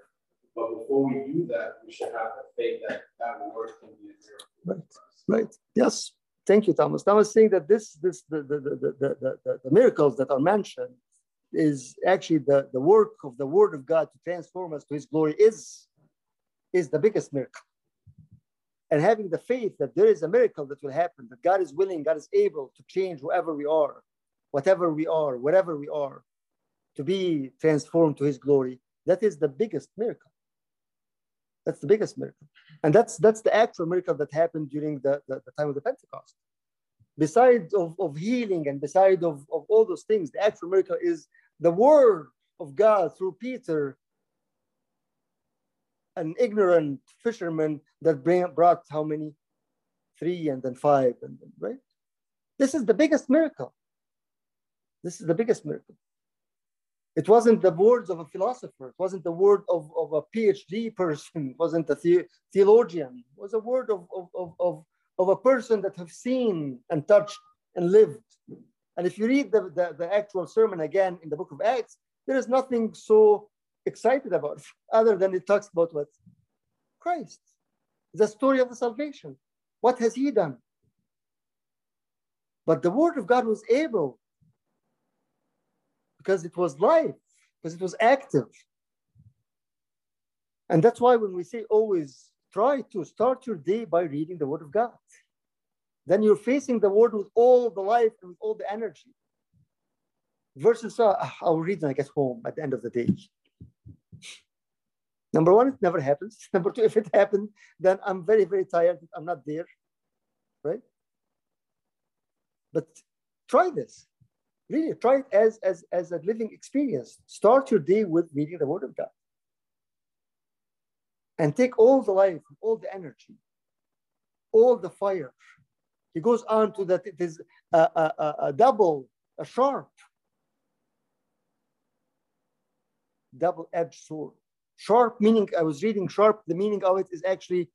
but before we do that, we should have the faith that that word can be a miracle. Right. Right. Yes. Thank you, Thomas. Thomas saying that this, this, the, the, the, the, the, the, miracles that are mentioned is actually the, the work of the Word of God to transform us to His glory is, is the biggest miracle. And having the faith that there is a miracle that will happen, that God is willing, God is able to change whoever we are, whatever we are, wherever we are, to be transformed to His glory. That is the biggest miracle. That's the biggest miracle. And that's that's the actual miracle that happened during the, the, the time of the Pentecost. Besides of, of healing and beside of, of all those things, the actual miracle is the word of God through Peter, an ignorant fisherman that bring, brought how many? Three and then five, and then, right? This is the biggest miracle. This is the biggest miracle. It wasn't the words of a philosopher. It wasn't the word of, of a PhD person. It wasn't a the, theologian. It was a word of, of, of, of, a person that have seen and touched and lived. And if you read the, the, the actual sermon again in the book of Acts, there is nothing so excited about [LAUGHS] other than it talks about what? Christ. The story of the salvation. What has he done? But the word of God was able because it was life. because it was active. And that's why when we say always try to start your day by reading the Word of God, then you're facing the Word with all the life and with all the energy. Versus, uh, I'll read when I get home at the end of the day. Number one, it never happens. [LAUGHS] Number two, if it happened, then I'm very, very tired. I'm not there, right? But try this. Really, try it as, as, as a living experience. Start your day with reading the Word of God. And take all the life, all the energy, all the fire. He goes on to that it is a, a, a double, a sharp, double-edged sword. Sharp meaning, I was reading sharp, the meaning of it is actually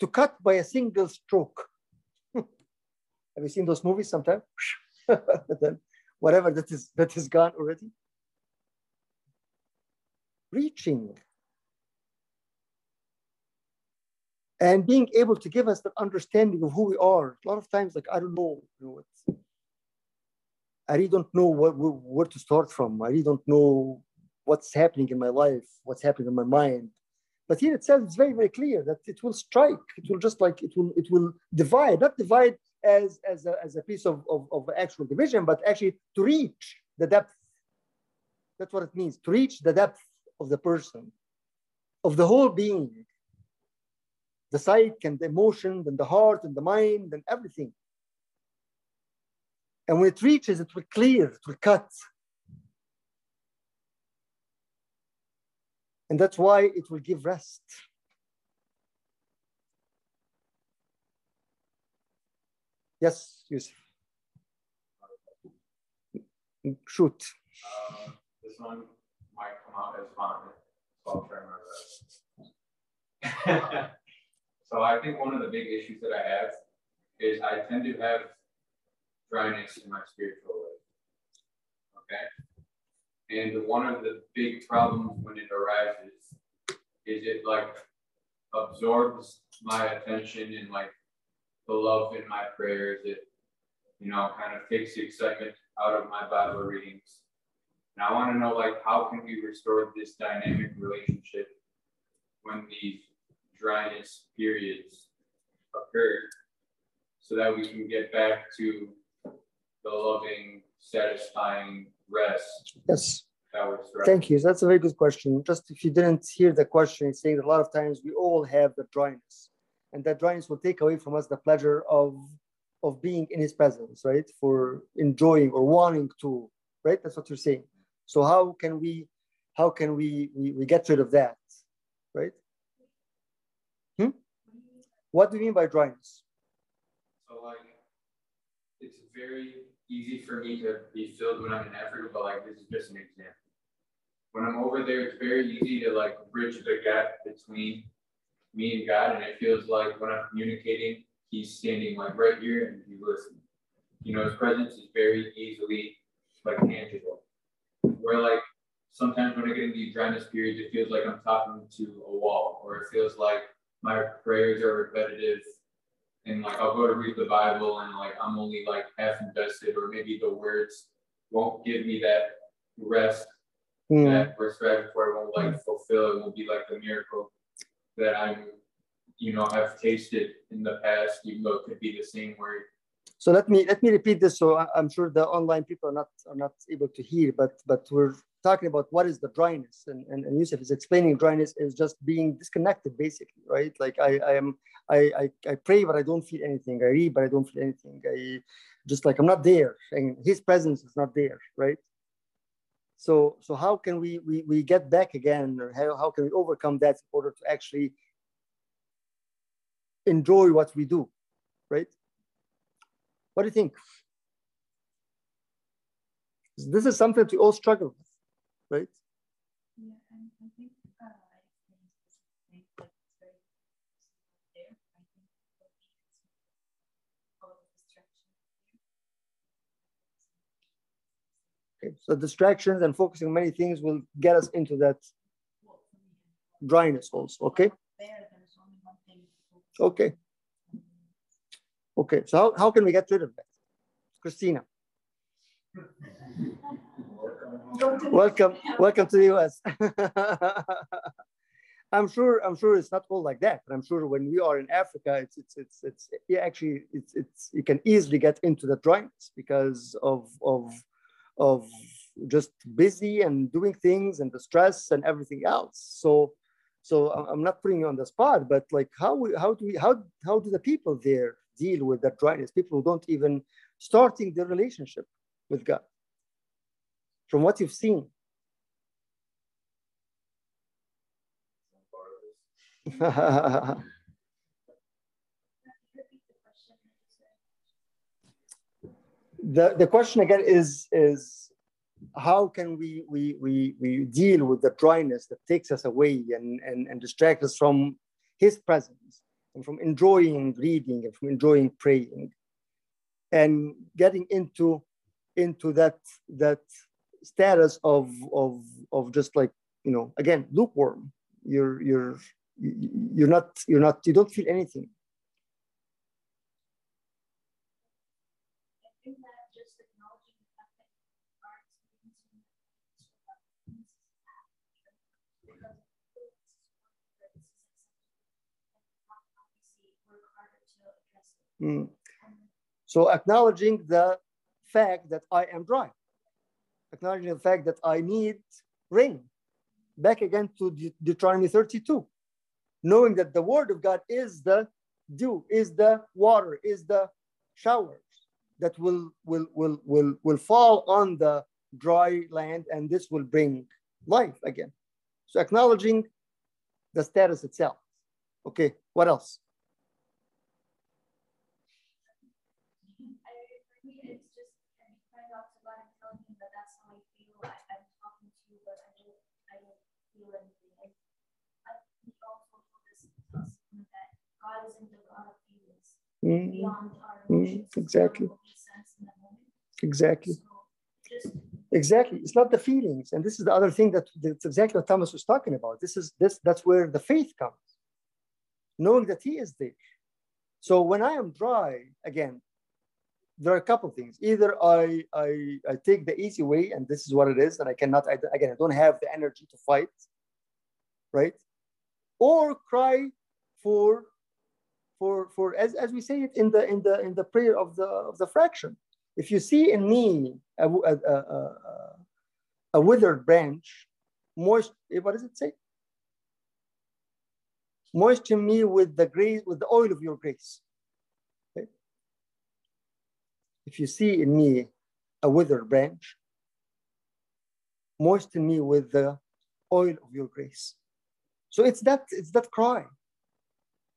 to cut by a single stroke. [LAUGHS] Have you seen those movies sometime? [LAUGHS] whatever that is that is gone already. Reaching and being able to give us that understanding of who we are. A lot of times, like I don't know, you know what, I really don't know what, where to start from. I really don't know what's happening in my life, what's happening in my mind. But here it says it's very, very clear that it will strike. It will just like it will it will divide, not divide as as a, as a piece of, of, of actual division, but actually to reach the depth. That's what it means to reach the depth of the person, of the whole being, the psyche and the emotion and the heart and the mind and everything. And when it reaches, it will clear, it will cut, And that's why it will give rest. Yes. Shoot. This one might come out as so I'll try my best. so I think one of the big issues that I have is I tend to have dryness in my spiritual life. Okay. And one of the big problems when it arises is it like absorbs my attention and like the love in my prayers. It, you know, kind of takes the excitement out of my Bible readings. And I want to know like how can we restore this dynamic relationship when these dryness periods occur so that we can get back to the loving, satisfying rest. Yes. Thank you. That's a very good question. Just if you didn't hear the question, it's saying a lot of times we all have the dryness, and that dryness will take away from us the pleasure of of being in His presence, right? For enjoying or wanting to, right? That's what you're saying. So how can we, how can we we, we get rid of that, right? Hmm? What do you mean by dryness? So like, it's very easy for me to be filled when I'm in Africa, but like this is just an example. When I'm over there, it's very easy to like bridge the gap between me and God, and it feels like when I'm communicating, He's standing like right here and He's listening. You know, His presence is very easily like tangible. Where like sometimes when I get into these dryness periods, it feels like I'm talking to a wall, or it feels like my prayers are repetitive and like I'll go to read the Bible and like I'm only like half invested, or maybe the words won't give me that rest mm. that we're striving for. It won't like fulfill. It won't be like the miracle that I'm, you know, have tasted in the past, even though it could be the same word. So let me let me repeat this. So I'm sure the online people are not are not able to hear, but but we're talking about what is the dryness, and and, and Yusuf is explaining dryness is just being disconnected, basically, right? Like I I am I, I I pray but I don't feel anything. I read but I don't feel anything. I just like I'm not there, and His presence is not there, right? So so how can we we we get back again, or how how can we overcome that in order to actually enjoy what we do, right? What do you think? This is something we all struggle with, right? Yeah, and I think uh, I experienced this very there. I think Okay, so distractions and focusing many things will get us into that dryness also, okay? Okay. Okay, so how, how can we get rid of that? Christina. welcome, welcome to the US. [LAUGHS] I'm sure, I'm sure it's not all like that, but I'm sure when we are in Africa, it's, it's, it's, it's yeah, actually, it's, it's, you can easily get into the dryness because of, of, of just busy and doing things and the stress and everything else. So, so I'm not putting you on the spot, but like how, how do we, how, how do the people there deal with that dryness? People who don't even starting the relationship with God from what you've seen. [LAUGHS] the, the question again is, is how can we, we, we, we deal with the dryness that takes us away and, and, and distracts us from his presence and from enjoying reading and from enjoying praying and getting into into that that status of of of just like you know again lukewarm. You're you're you're not you're not you don't feel anything Mm. So acknowledging the fact that I am dry, acknowledging the fact that I need rain. Back again to De Deuteronomy 32, knowing that the word of God is the dew, is the water, is the showers that will, will, will, will, will fall on the dry land and this will bring life again. So acknowledging the status itself. Okay, what else? Isn't the God of feelings mm. beyond our emotions. Mm. Exactly. Exactly. So exactly. It's not the feelings. And this is the other thing that that's exactly what Thomas was talking about. This is this that's where the faith comes. Knowing that he is there. So when I am dry, again, there are a couple of things. Either I, I I take the easy way, and this is what it is, and I cannot I, again I don't have the energy to fight, right? Or cry for for for as, as we say it in the in the in the prayer of the of the fraction. If you see in me a, a, a, a withered branch moist eh, what does it say? Moisten me with the grace with the oil of your grace. Okay? if you see in me a withered branch moisten me with the oil of your grace. So it's that it's that cry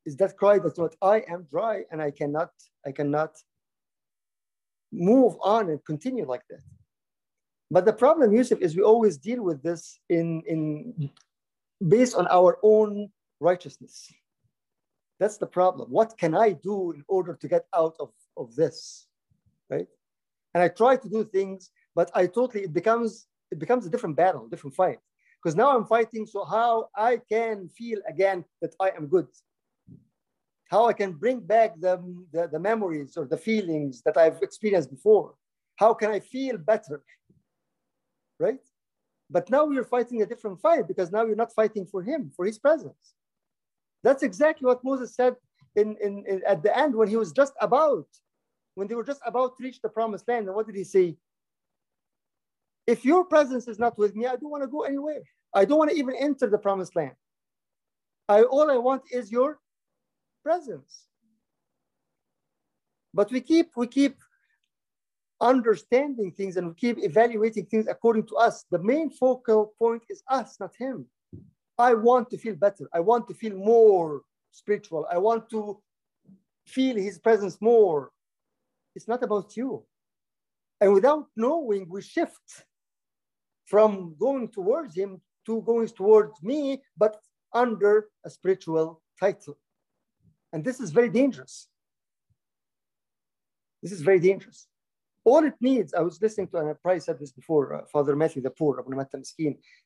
is that cry that's not I am dry and I cannot, I cannot move on and continue like that. But the problem, Yusuf, is we always deal with this in, in based on our own righteousness. That's the problem. What can I do in order to get out of, of this? Right? And I try to do things, but I totally it becomes it becomes a different battle, different fight. Because now I'm fighting, so how I can feel again that I am good how I can bring back the, the, the, memories or the feelings that I've experienced before. How can I feel better? Right? But now you're fighting a different fight because now you're not fighting for him, for his presence. That's exactly what Moses said in, in, in at the end when he was just about, when they were just about to reach the promised land. And what did he say? If your presence is not with me, I don't want to go anywhere. I don't want to even enter the promised land. I, all I want is your presence. But we keep, we keep understanding things and we keep evaluating things according to us. The main focal point is us, not him. I want to feel better. I want to feel more spiritual. I want to feel his presence more. It's not about you. And without knowing, we shift from going towards him to going towards me, but under a spiritual title. And this is very dangerous. This is very dangerous. All it needs, I was listening to, and I probably said this before, uh, Father Matthew the Poor, Abu Matta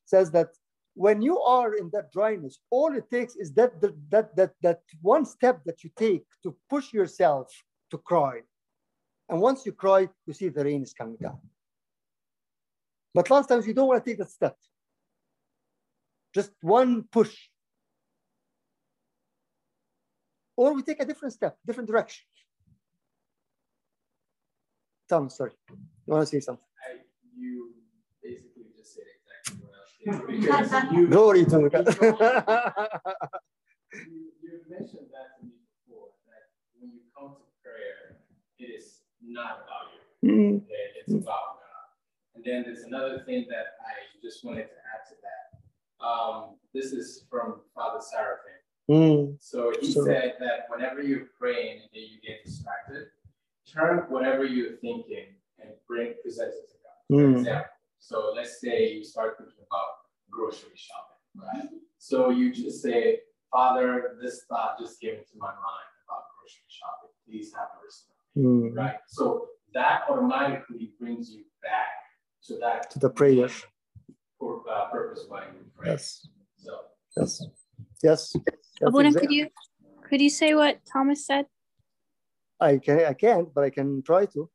says that when you are in that dryness, all it takes is that, that, that, that, that one step that you take to push yourself to cry. And once you cry, you see the rain is coming down. But lots of times you don't want to take that step. Just one push. Or we take a different step, different direction. Tom, sorry. You want to say something? I, you basically just said exactly what I was thinking [LAUGHS] [LAUGHS] Glory to God. you, you mentioned that to me before that when you come to prayer, it is not about you. Mm, Okay, it's about God. And then there's another thing that I just wanted to add to that. Um, this is from Father Seraphim. Mm, So he Sure. said that whenever you're praying and then you get distracted, turn whatever you're thinking and bring present it to God. For Mm. example, so let's say you start thinking about grocery shopping, right? So you just say, Father, this thought just came into my mind about grocery shopping. Please have mercy mm. right? So that automatically brings you back to that To the prayer. for uh, purpose why you pray. Yes, So yes, yes. Abuna, could you could you say what Thomas said? I can I can't, but I can try to.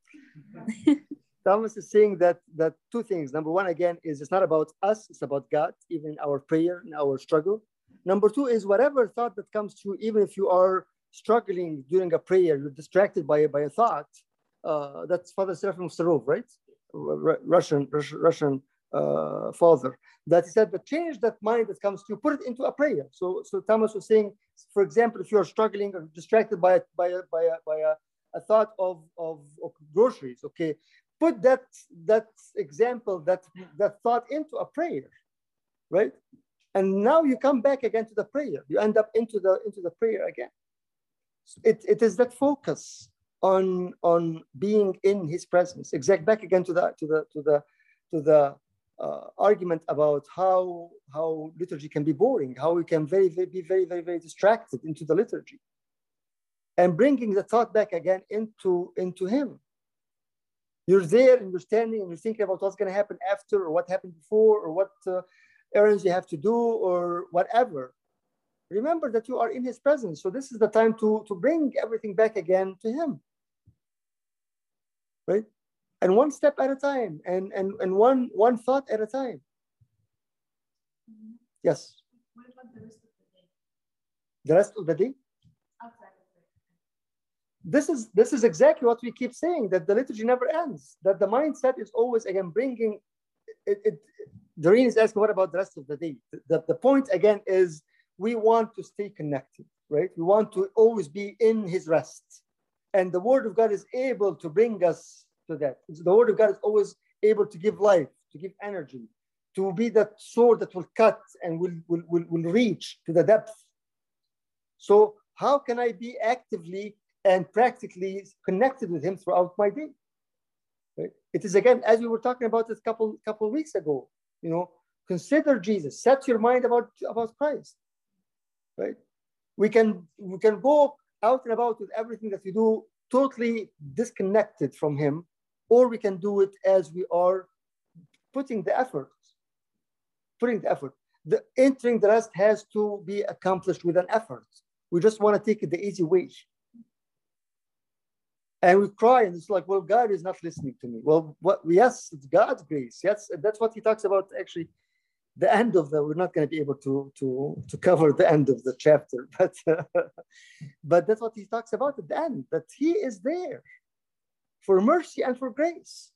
[LAUGHS] Thomas is saying that that two things. Number one, again, is it's not about us, it's about God, even our prayer, and our struggle. Number two is whatever thought that comes to you, even if you are struggling during a prayer, you're distracted by, by a thought. Uh, that's Father Seraphim Sarov, right? Russian Russian, Russian uh, father. That he said, but change that mind that comes to you, put it into a prayer. So, so Thomas was saying, for example, if you're struggling or distracted by a, by a, by a, by a, a thought of, of, of groceries, okay, put that that example, that that thought into a prayer, right? And now you come back again to the prayer. You end up into the into the prayer again. It, it is that focus on on being in His presence. Exact back again to the to the to the to the uh, argument about how how liturgy can be boring, how we can very, very be very very very distracted into the liturgy, and bringing the thought back again into into Him. You're there and you're standing and you're thinking about what's going to happen after, or what happened before, or what uh, errands you have to do, or whatever. Remember that you are in His presence. So this is the time to to bring everything back again to Him. Right and one step at a time and and, and one one thought at a time. Mm-hmm. Yes. What about the rest of the day? the rest of the day? Outside of prayer. this is this is exactly what we keep saying that the liturgy never ends that the mindset is always again bringing it, it Doreen is asking what about the rest of the day? The, the point again is we want to stay connected right? We want to always be in his rest. And the word of god is able to bring us to that. The word of god is always able to give life to give energy to be that sword that will cut and will, will, will, will reach to the depth. So how can i be actively and practically connected with him throughout my day? Right? it is again as we were talking about this couple couple weeks ago you know consider jesus. Set your mind about about christ. Right? We can we can go out and about with everything that we do totally disconnected from him or we can do it as we are putting the effort. Putting the effort. The entering the rest has to be accomplished with an effort. We just want to take it the easy way. And we cry and it's like well god is not listening to me. Well what yes it's god's grace. Yes that's what he talks about actually. The end of the we're not going to be able to to to cover the end of the chapter [LAUGHS] but but that's what he talks about at the end that he is there for mercy and for grace.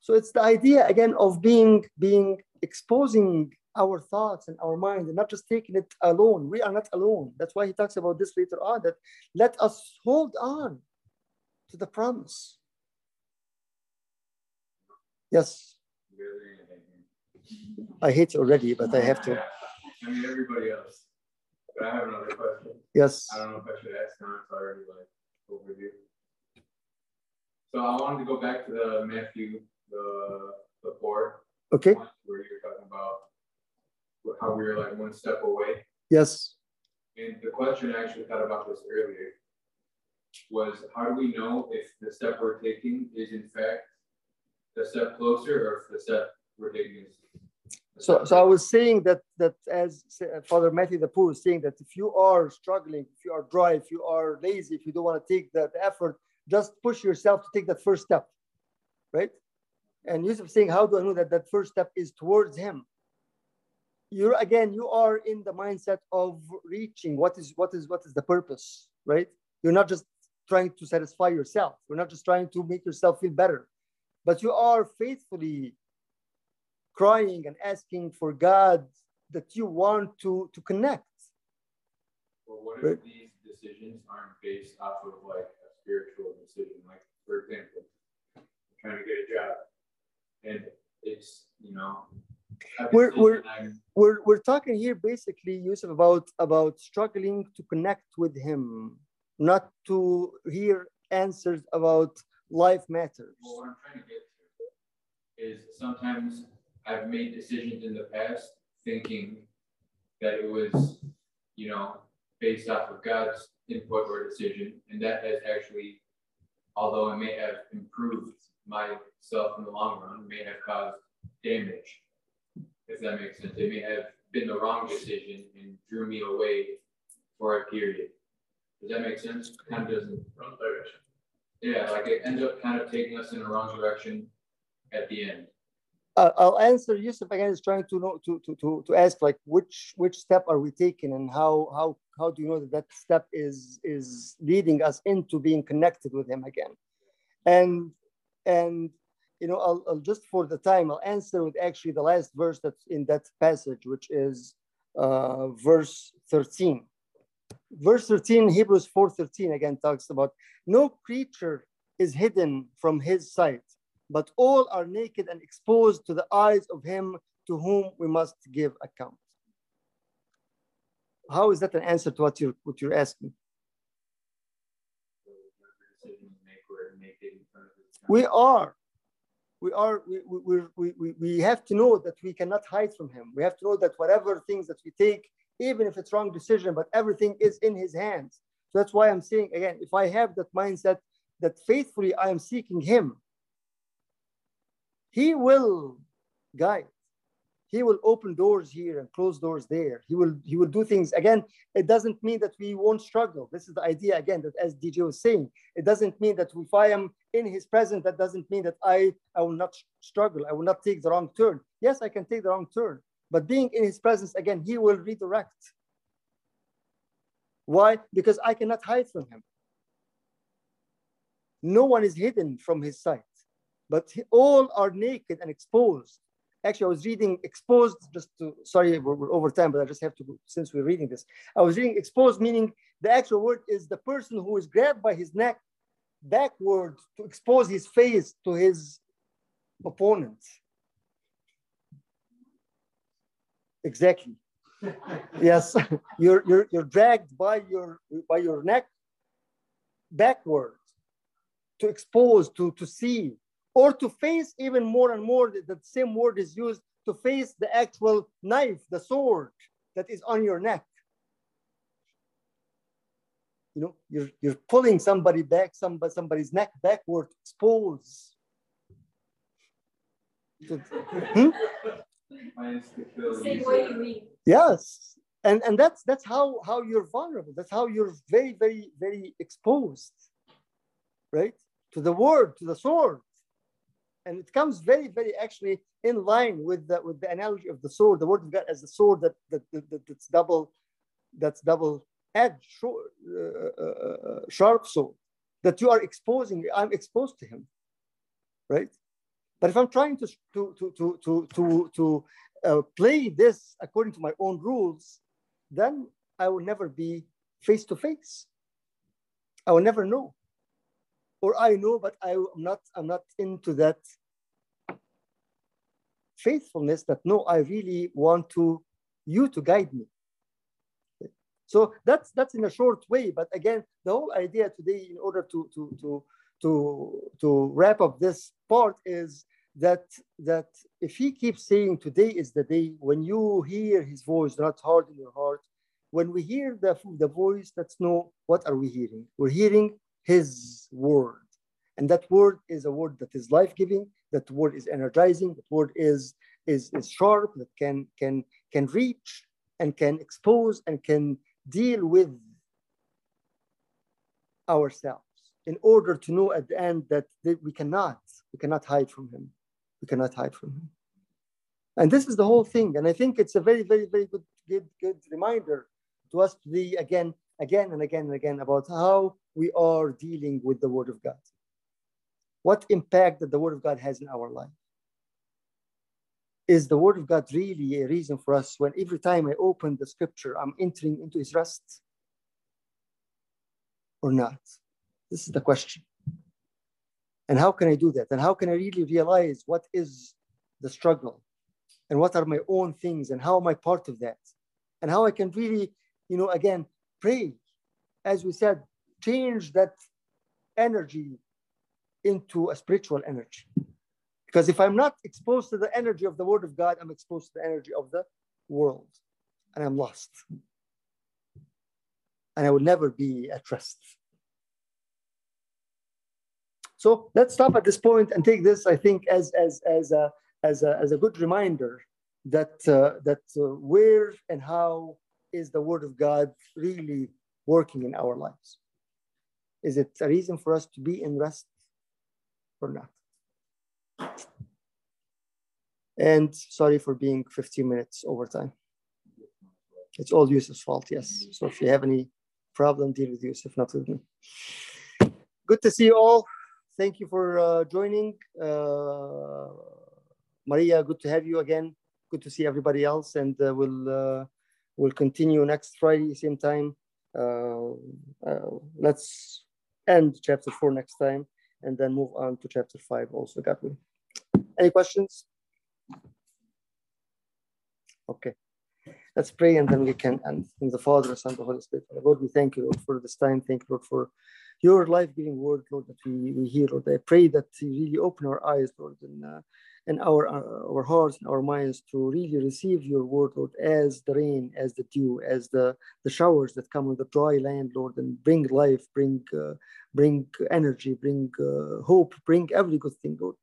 So it's the idea again of being being exposing our thoughts and our mind and not just taking it alone. We are not alone. That's why he talks about this later on that let us hold on to the promise. Yes? I hate already but i have to. I mean, everybody else. But I have another question. Yes I don't know if I should ask now. It's already like overview. So I wanted to go back to the Matthew, the the Poor okay where you're talking about how we were like one step away. yes And the question I actually thought about this earlier was how do we know if the step we're taking is in fact the step closer or if the step we're taking is So, so I was saying that that as uh, Father Matthew the Poor is saying that if you are struggling, if you are dry, if you are lazy, if you don't want to take that effort, just push yourself to take that first step. right? And Yusuf saying, how do I know that that first step is towards him? You're again, you are in the mindset of reaching what is what is what is the purpose, right? You're not just trying to satisfy yourself. You're not just trying to make yourself feel better, but you are faithfully crying and asking for God that you want to to connect. Well, what if Right. these decisions aren't based off of like a spiritual decision? Like, for example, I'm trying to get a job, and it's you know, We're- we're- We're we're talking here basically, Yusuf, about about struggling to connect with Him, not to hear answers about life matters. Well, what I'm trying to get to is sometimes I've made decisions in the past thinking that it was, you know, based off of God's input or decision, and that has actually, although it may have improved myself in the long run, may have caused damage. If that makes sense, it may have been the wrong decision and drew me away for a period. Does that make sense? Kind of doesn't. Wrong direction. Yeah, like it ends up kind of taking us in the wrong direction at the end. Uh, I'll answer Yusuf again is trying to know to, to, to, to ask like which which step are we taking and how how how do you know that that step is is leading us into being connected with him again? And and you know I'll, I'll just for the time I'll answer with actually the last verse that's in that passage which is uh, verse 13 verse 13 Hebrews 4:13 again talks about no creature is hidden from his sight but all are naked and exposed to the eyes of him to whom we must give account. How is that an answer to what you're, what you're asking? We are. We are, we, we, we, we, we have to know that we cannot hide from him. We have to know that whatever things that we take, even if it's wrong decision, but everything is in his hands. So that's why I'm saying again, if I have that mindset that faithfully I am seeking him, he will guide. He will open doors here and close doors there. He will he will do things again. It doesn't mean that we won't struggle. This is the idea again that as DJ was saying, it doesn't mean that if I am in his presence, that doesn't mean that I I will not struggle. I will not take the wrong turn. Yes, I can take the wrong turn, but being in his presence again, he will redirect. Why? Because I cannot hide from him. No one is hidden from his sight but all are naked and exposed. Actually, I was reading exposed, just to, sorry, we're, we're over time, but I just have to, since we're reading this. I was reading exposed, meaning the actual word is the person who is grabbed by his neck backward to expose his face to his opponent. Exactly. [LAUGHS] yes, [LAUGHS] you're, you're, you're dragged by your, by your neck backward to expose, to, to see, or to face even more and more that the same word is used to face the actual knife, the sword that is on your neck. You know, you're, you're pulling somebody back, somebody, somebody's neck backward, expose. Hmm? Mine is to kill Same way you read. Yes. And, and that's that's how, how you're vulnerable. That's how you're very, very, very exposed, right? To the word, to the sword. And it comes very, very actually in line with the with the analogy of the sword, the word of God as the sword that, that, that, that- that's double, that's double edged, short, uh, uh, uh, sharp sword, that you are exposing. I'm exposed to him, right? But if I'm trying to to to to to to, to uh, play this according to my own rules, then I will never be face to face. I will never know. Or I know, but I am not, I'm not into that faithfulness that no, I really want to you to guide me. So that's that's in a short way. But again, the whole idea today, in order to to to to to wrap up this part, is that that if he keeps saying today is the day when you hear his voice not hard in your heart when we hear the, the voice that's no what are we hearing we're hearing his word and that word is a word that is life-giving that word is energizing that word is is is sharp that can can can reach and can expose and can deal with ourselves in order to know at the end that, we cannot We cannot hide from him. We cannot hide from him. And this is the whole thing. And I think it's a very, very, very good, good, good reminder to us to be again, again and again and again about how we are dealing with the Word of God. What impact that the Word of God has in our life? Is the Word of God really a reason for us when every time I open the scripture, I'm entering into His rest? Or not? This is the question. And how can I do that? And how can I really realize what is the struggle? And what are my own things? And how am I part of that? And how I can really, you know, again, pray. As we said, change that energy into a spiritual energy. Because if I'm not exposed to the energy of the word of God, I'm exposed to the energy of the world and I'm lost. And I will never be at rest. So let's stop at this point and take this, I think, as, as, as, a, as, a, as a good reminder that, uh, that uh, where and how is the word of God really working in our lives? Is it a reason for us to be in rest or not? And sorry for being 15 minutes over time. It's all Yusuf's fault, yes. So if you have any problem, deal with Yusuf, not with me. Good to see you all thank you for uh, joining. Uh, Maria, good to have you again. Good to see everybody else, and uh, we'll uh, we'll continue next Friday, same time. Uh, uh, let's end chapter four next time, and then move on to chapter five. Also, God willing. Any questions? Okay. Let's pray and then we can end. In the Father, Son, the Holy Spirit. Lord, we thank you, Lord, for this time. Thank you, Lord, for your life-giving word, Lord, that we, we hear, Lord. I pray that you really open our eyes, Lord, and, uh, and our, uh, our hearts and our minds to really receive your word, Lord, as the rain, as the dew, as the, the showers that come on the dry land, Lord, and bring life, bring, uh, bring energy, bring uh, hope, bring every good thing, Lord.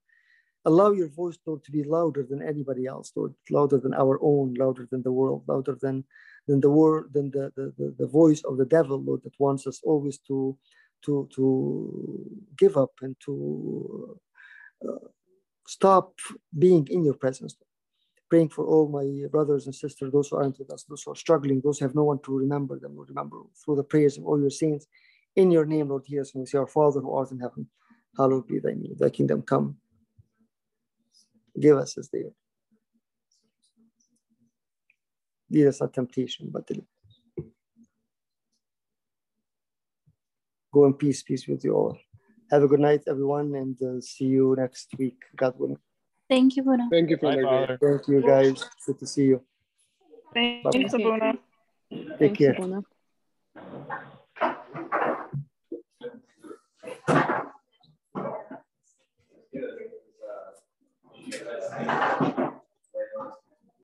Allow your voice, Lord, to be louder than anybody else, Lord, louder than our own, louder than the world, louder than, than the word, than the, the, the, the voice of the devil, Lord, that wants us always to to to give up and to uh, stop being in your presence praying for all my brothers and sisters those who aren't with us those who are struggling those who have no one to remember them lord remember through the prayers of all your saints in your name lord hear us when we say our father who art in heaven hallowed be thy name. Thy kingdom come. Give us this day lead us not temptation but deliver Go in peace, peace with you all. Have a good night, everyone, and uh, see you next week, God willing. Thank you, Buna. Thank you, Father. Thank you, guys. Good to see you. Thanks, Abuna. Take care. Yeah.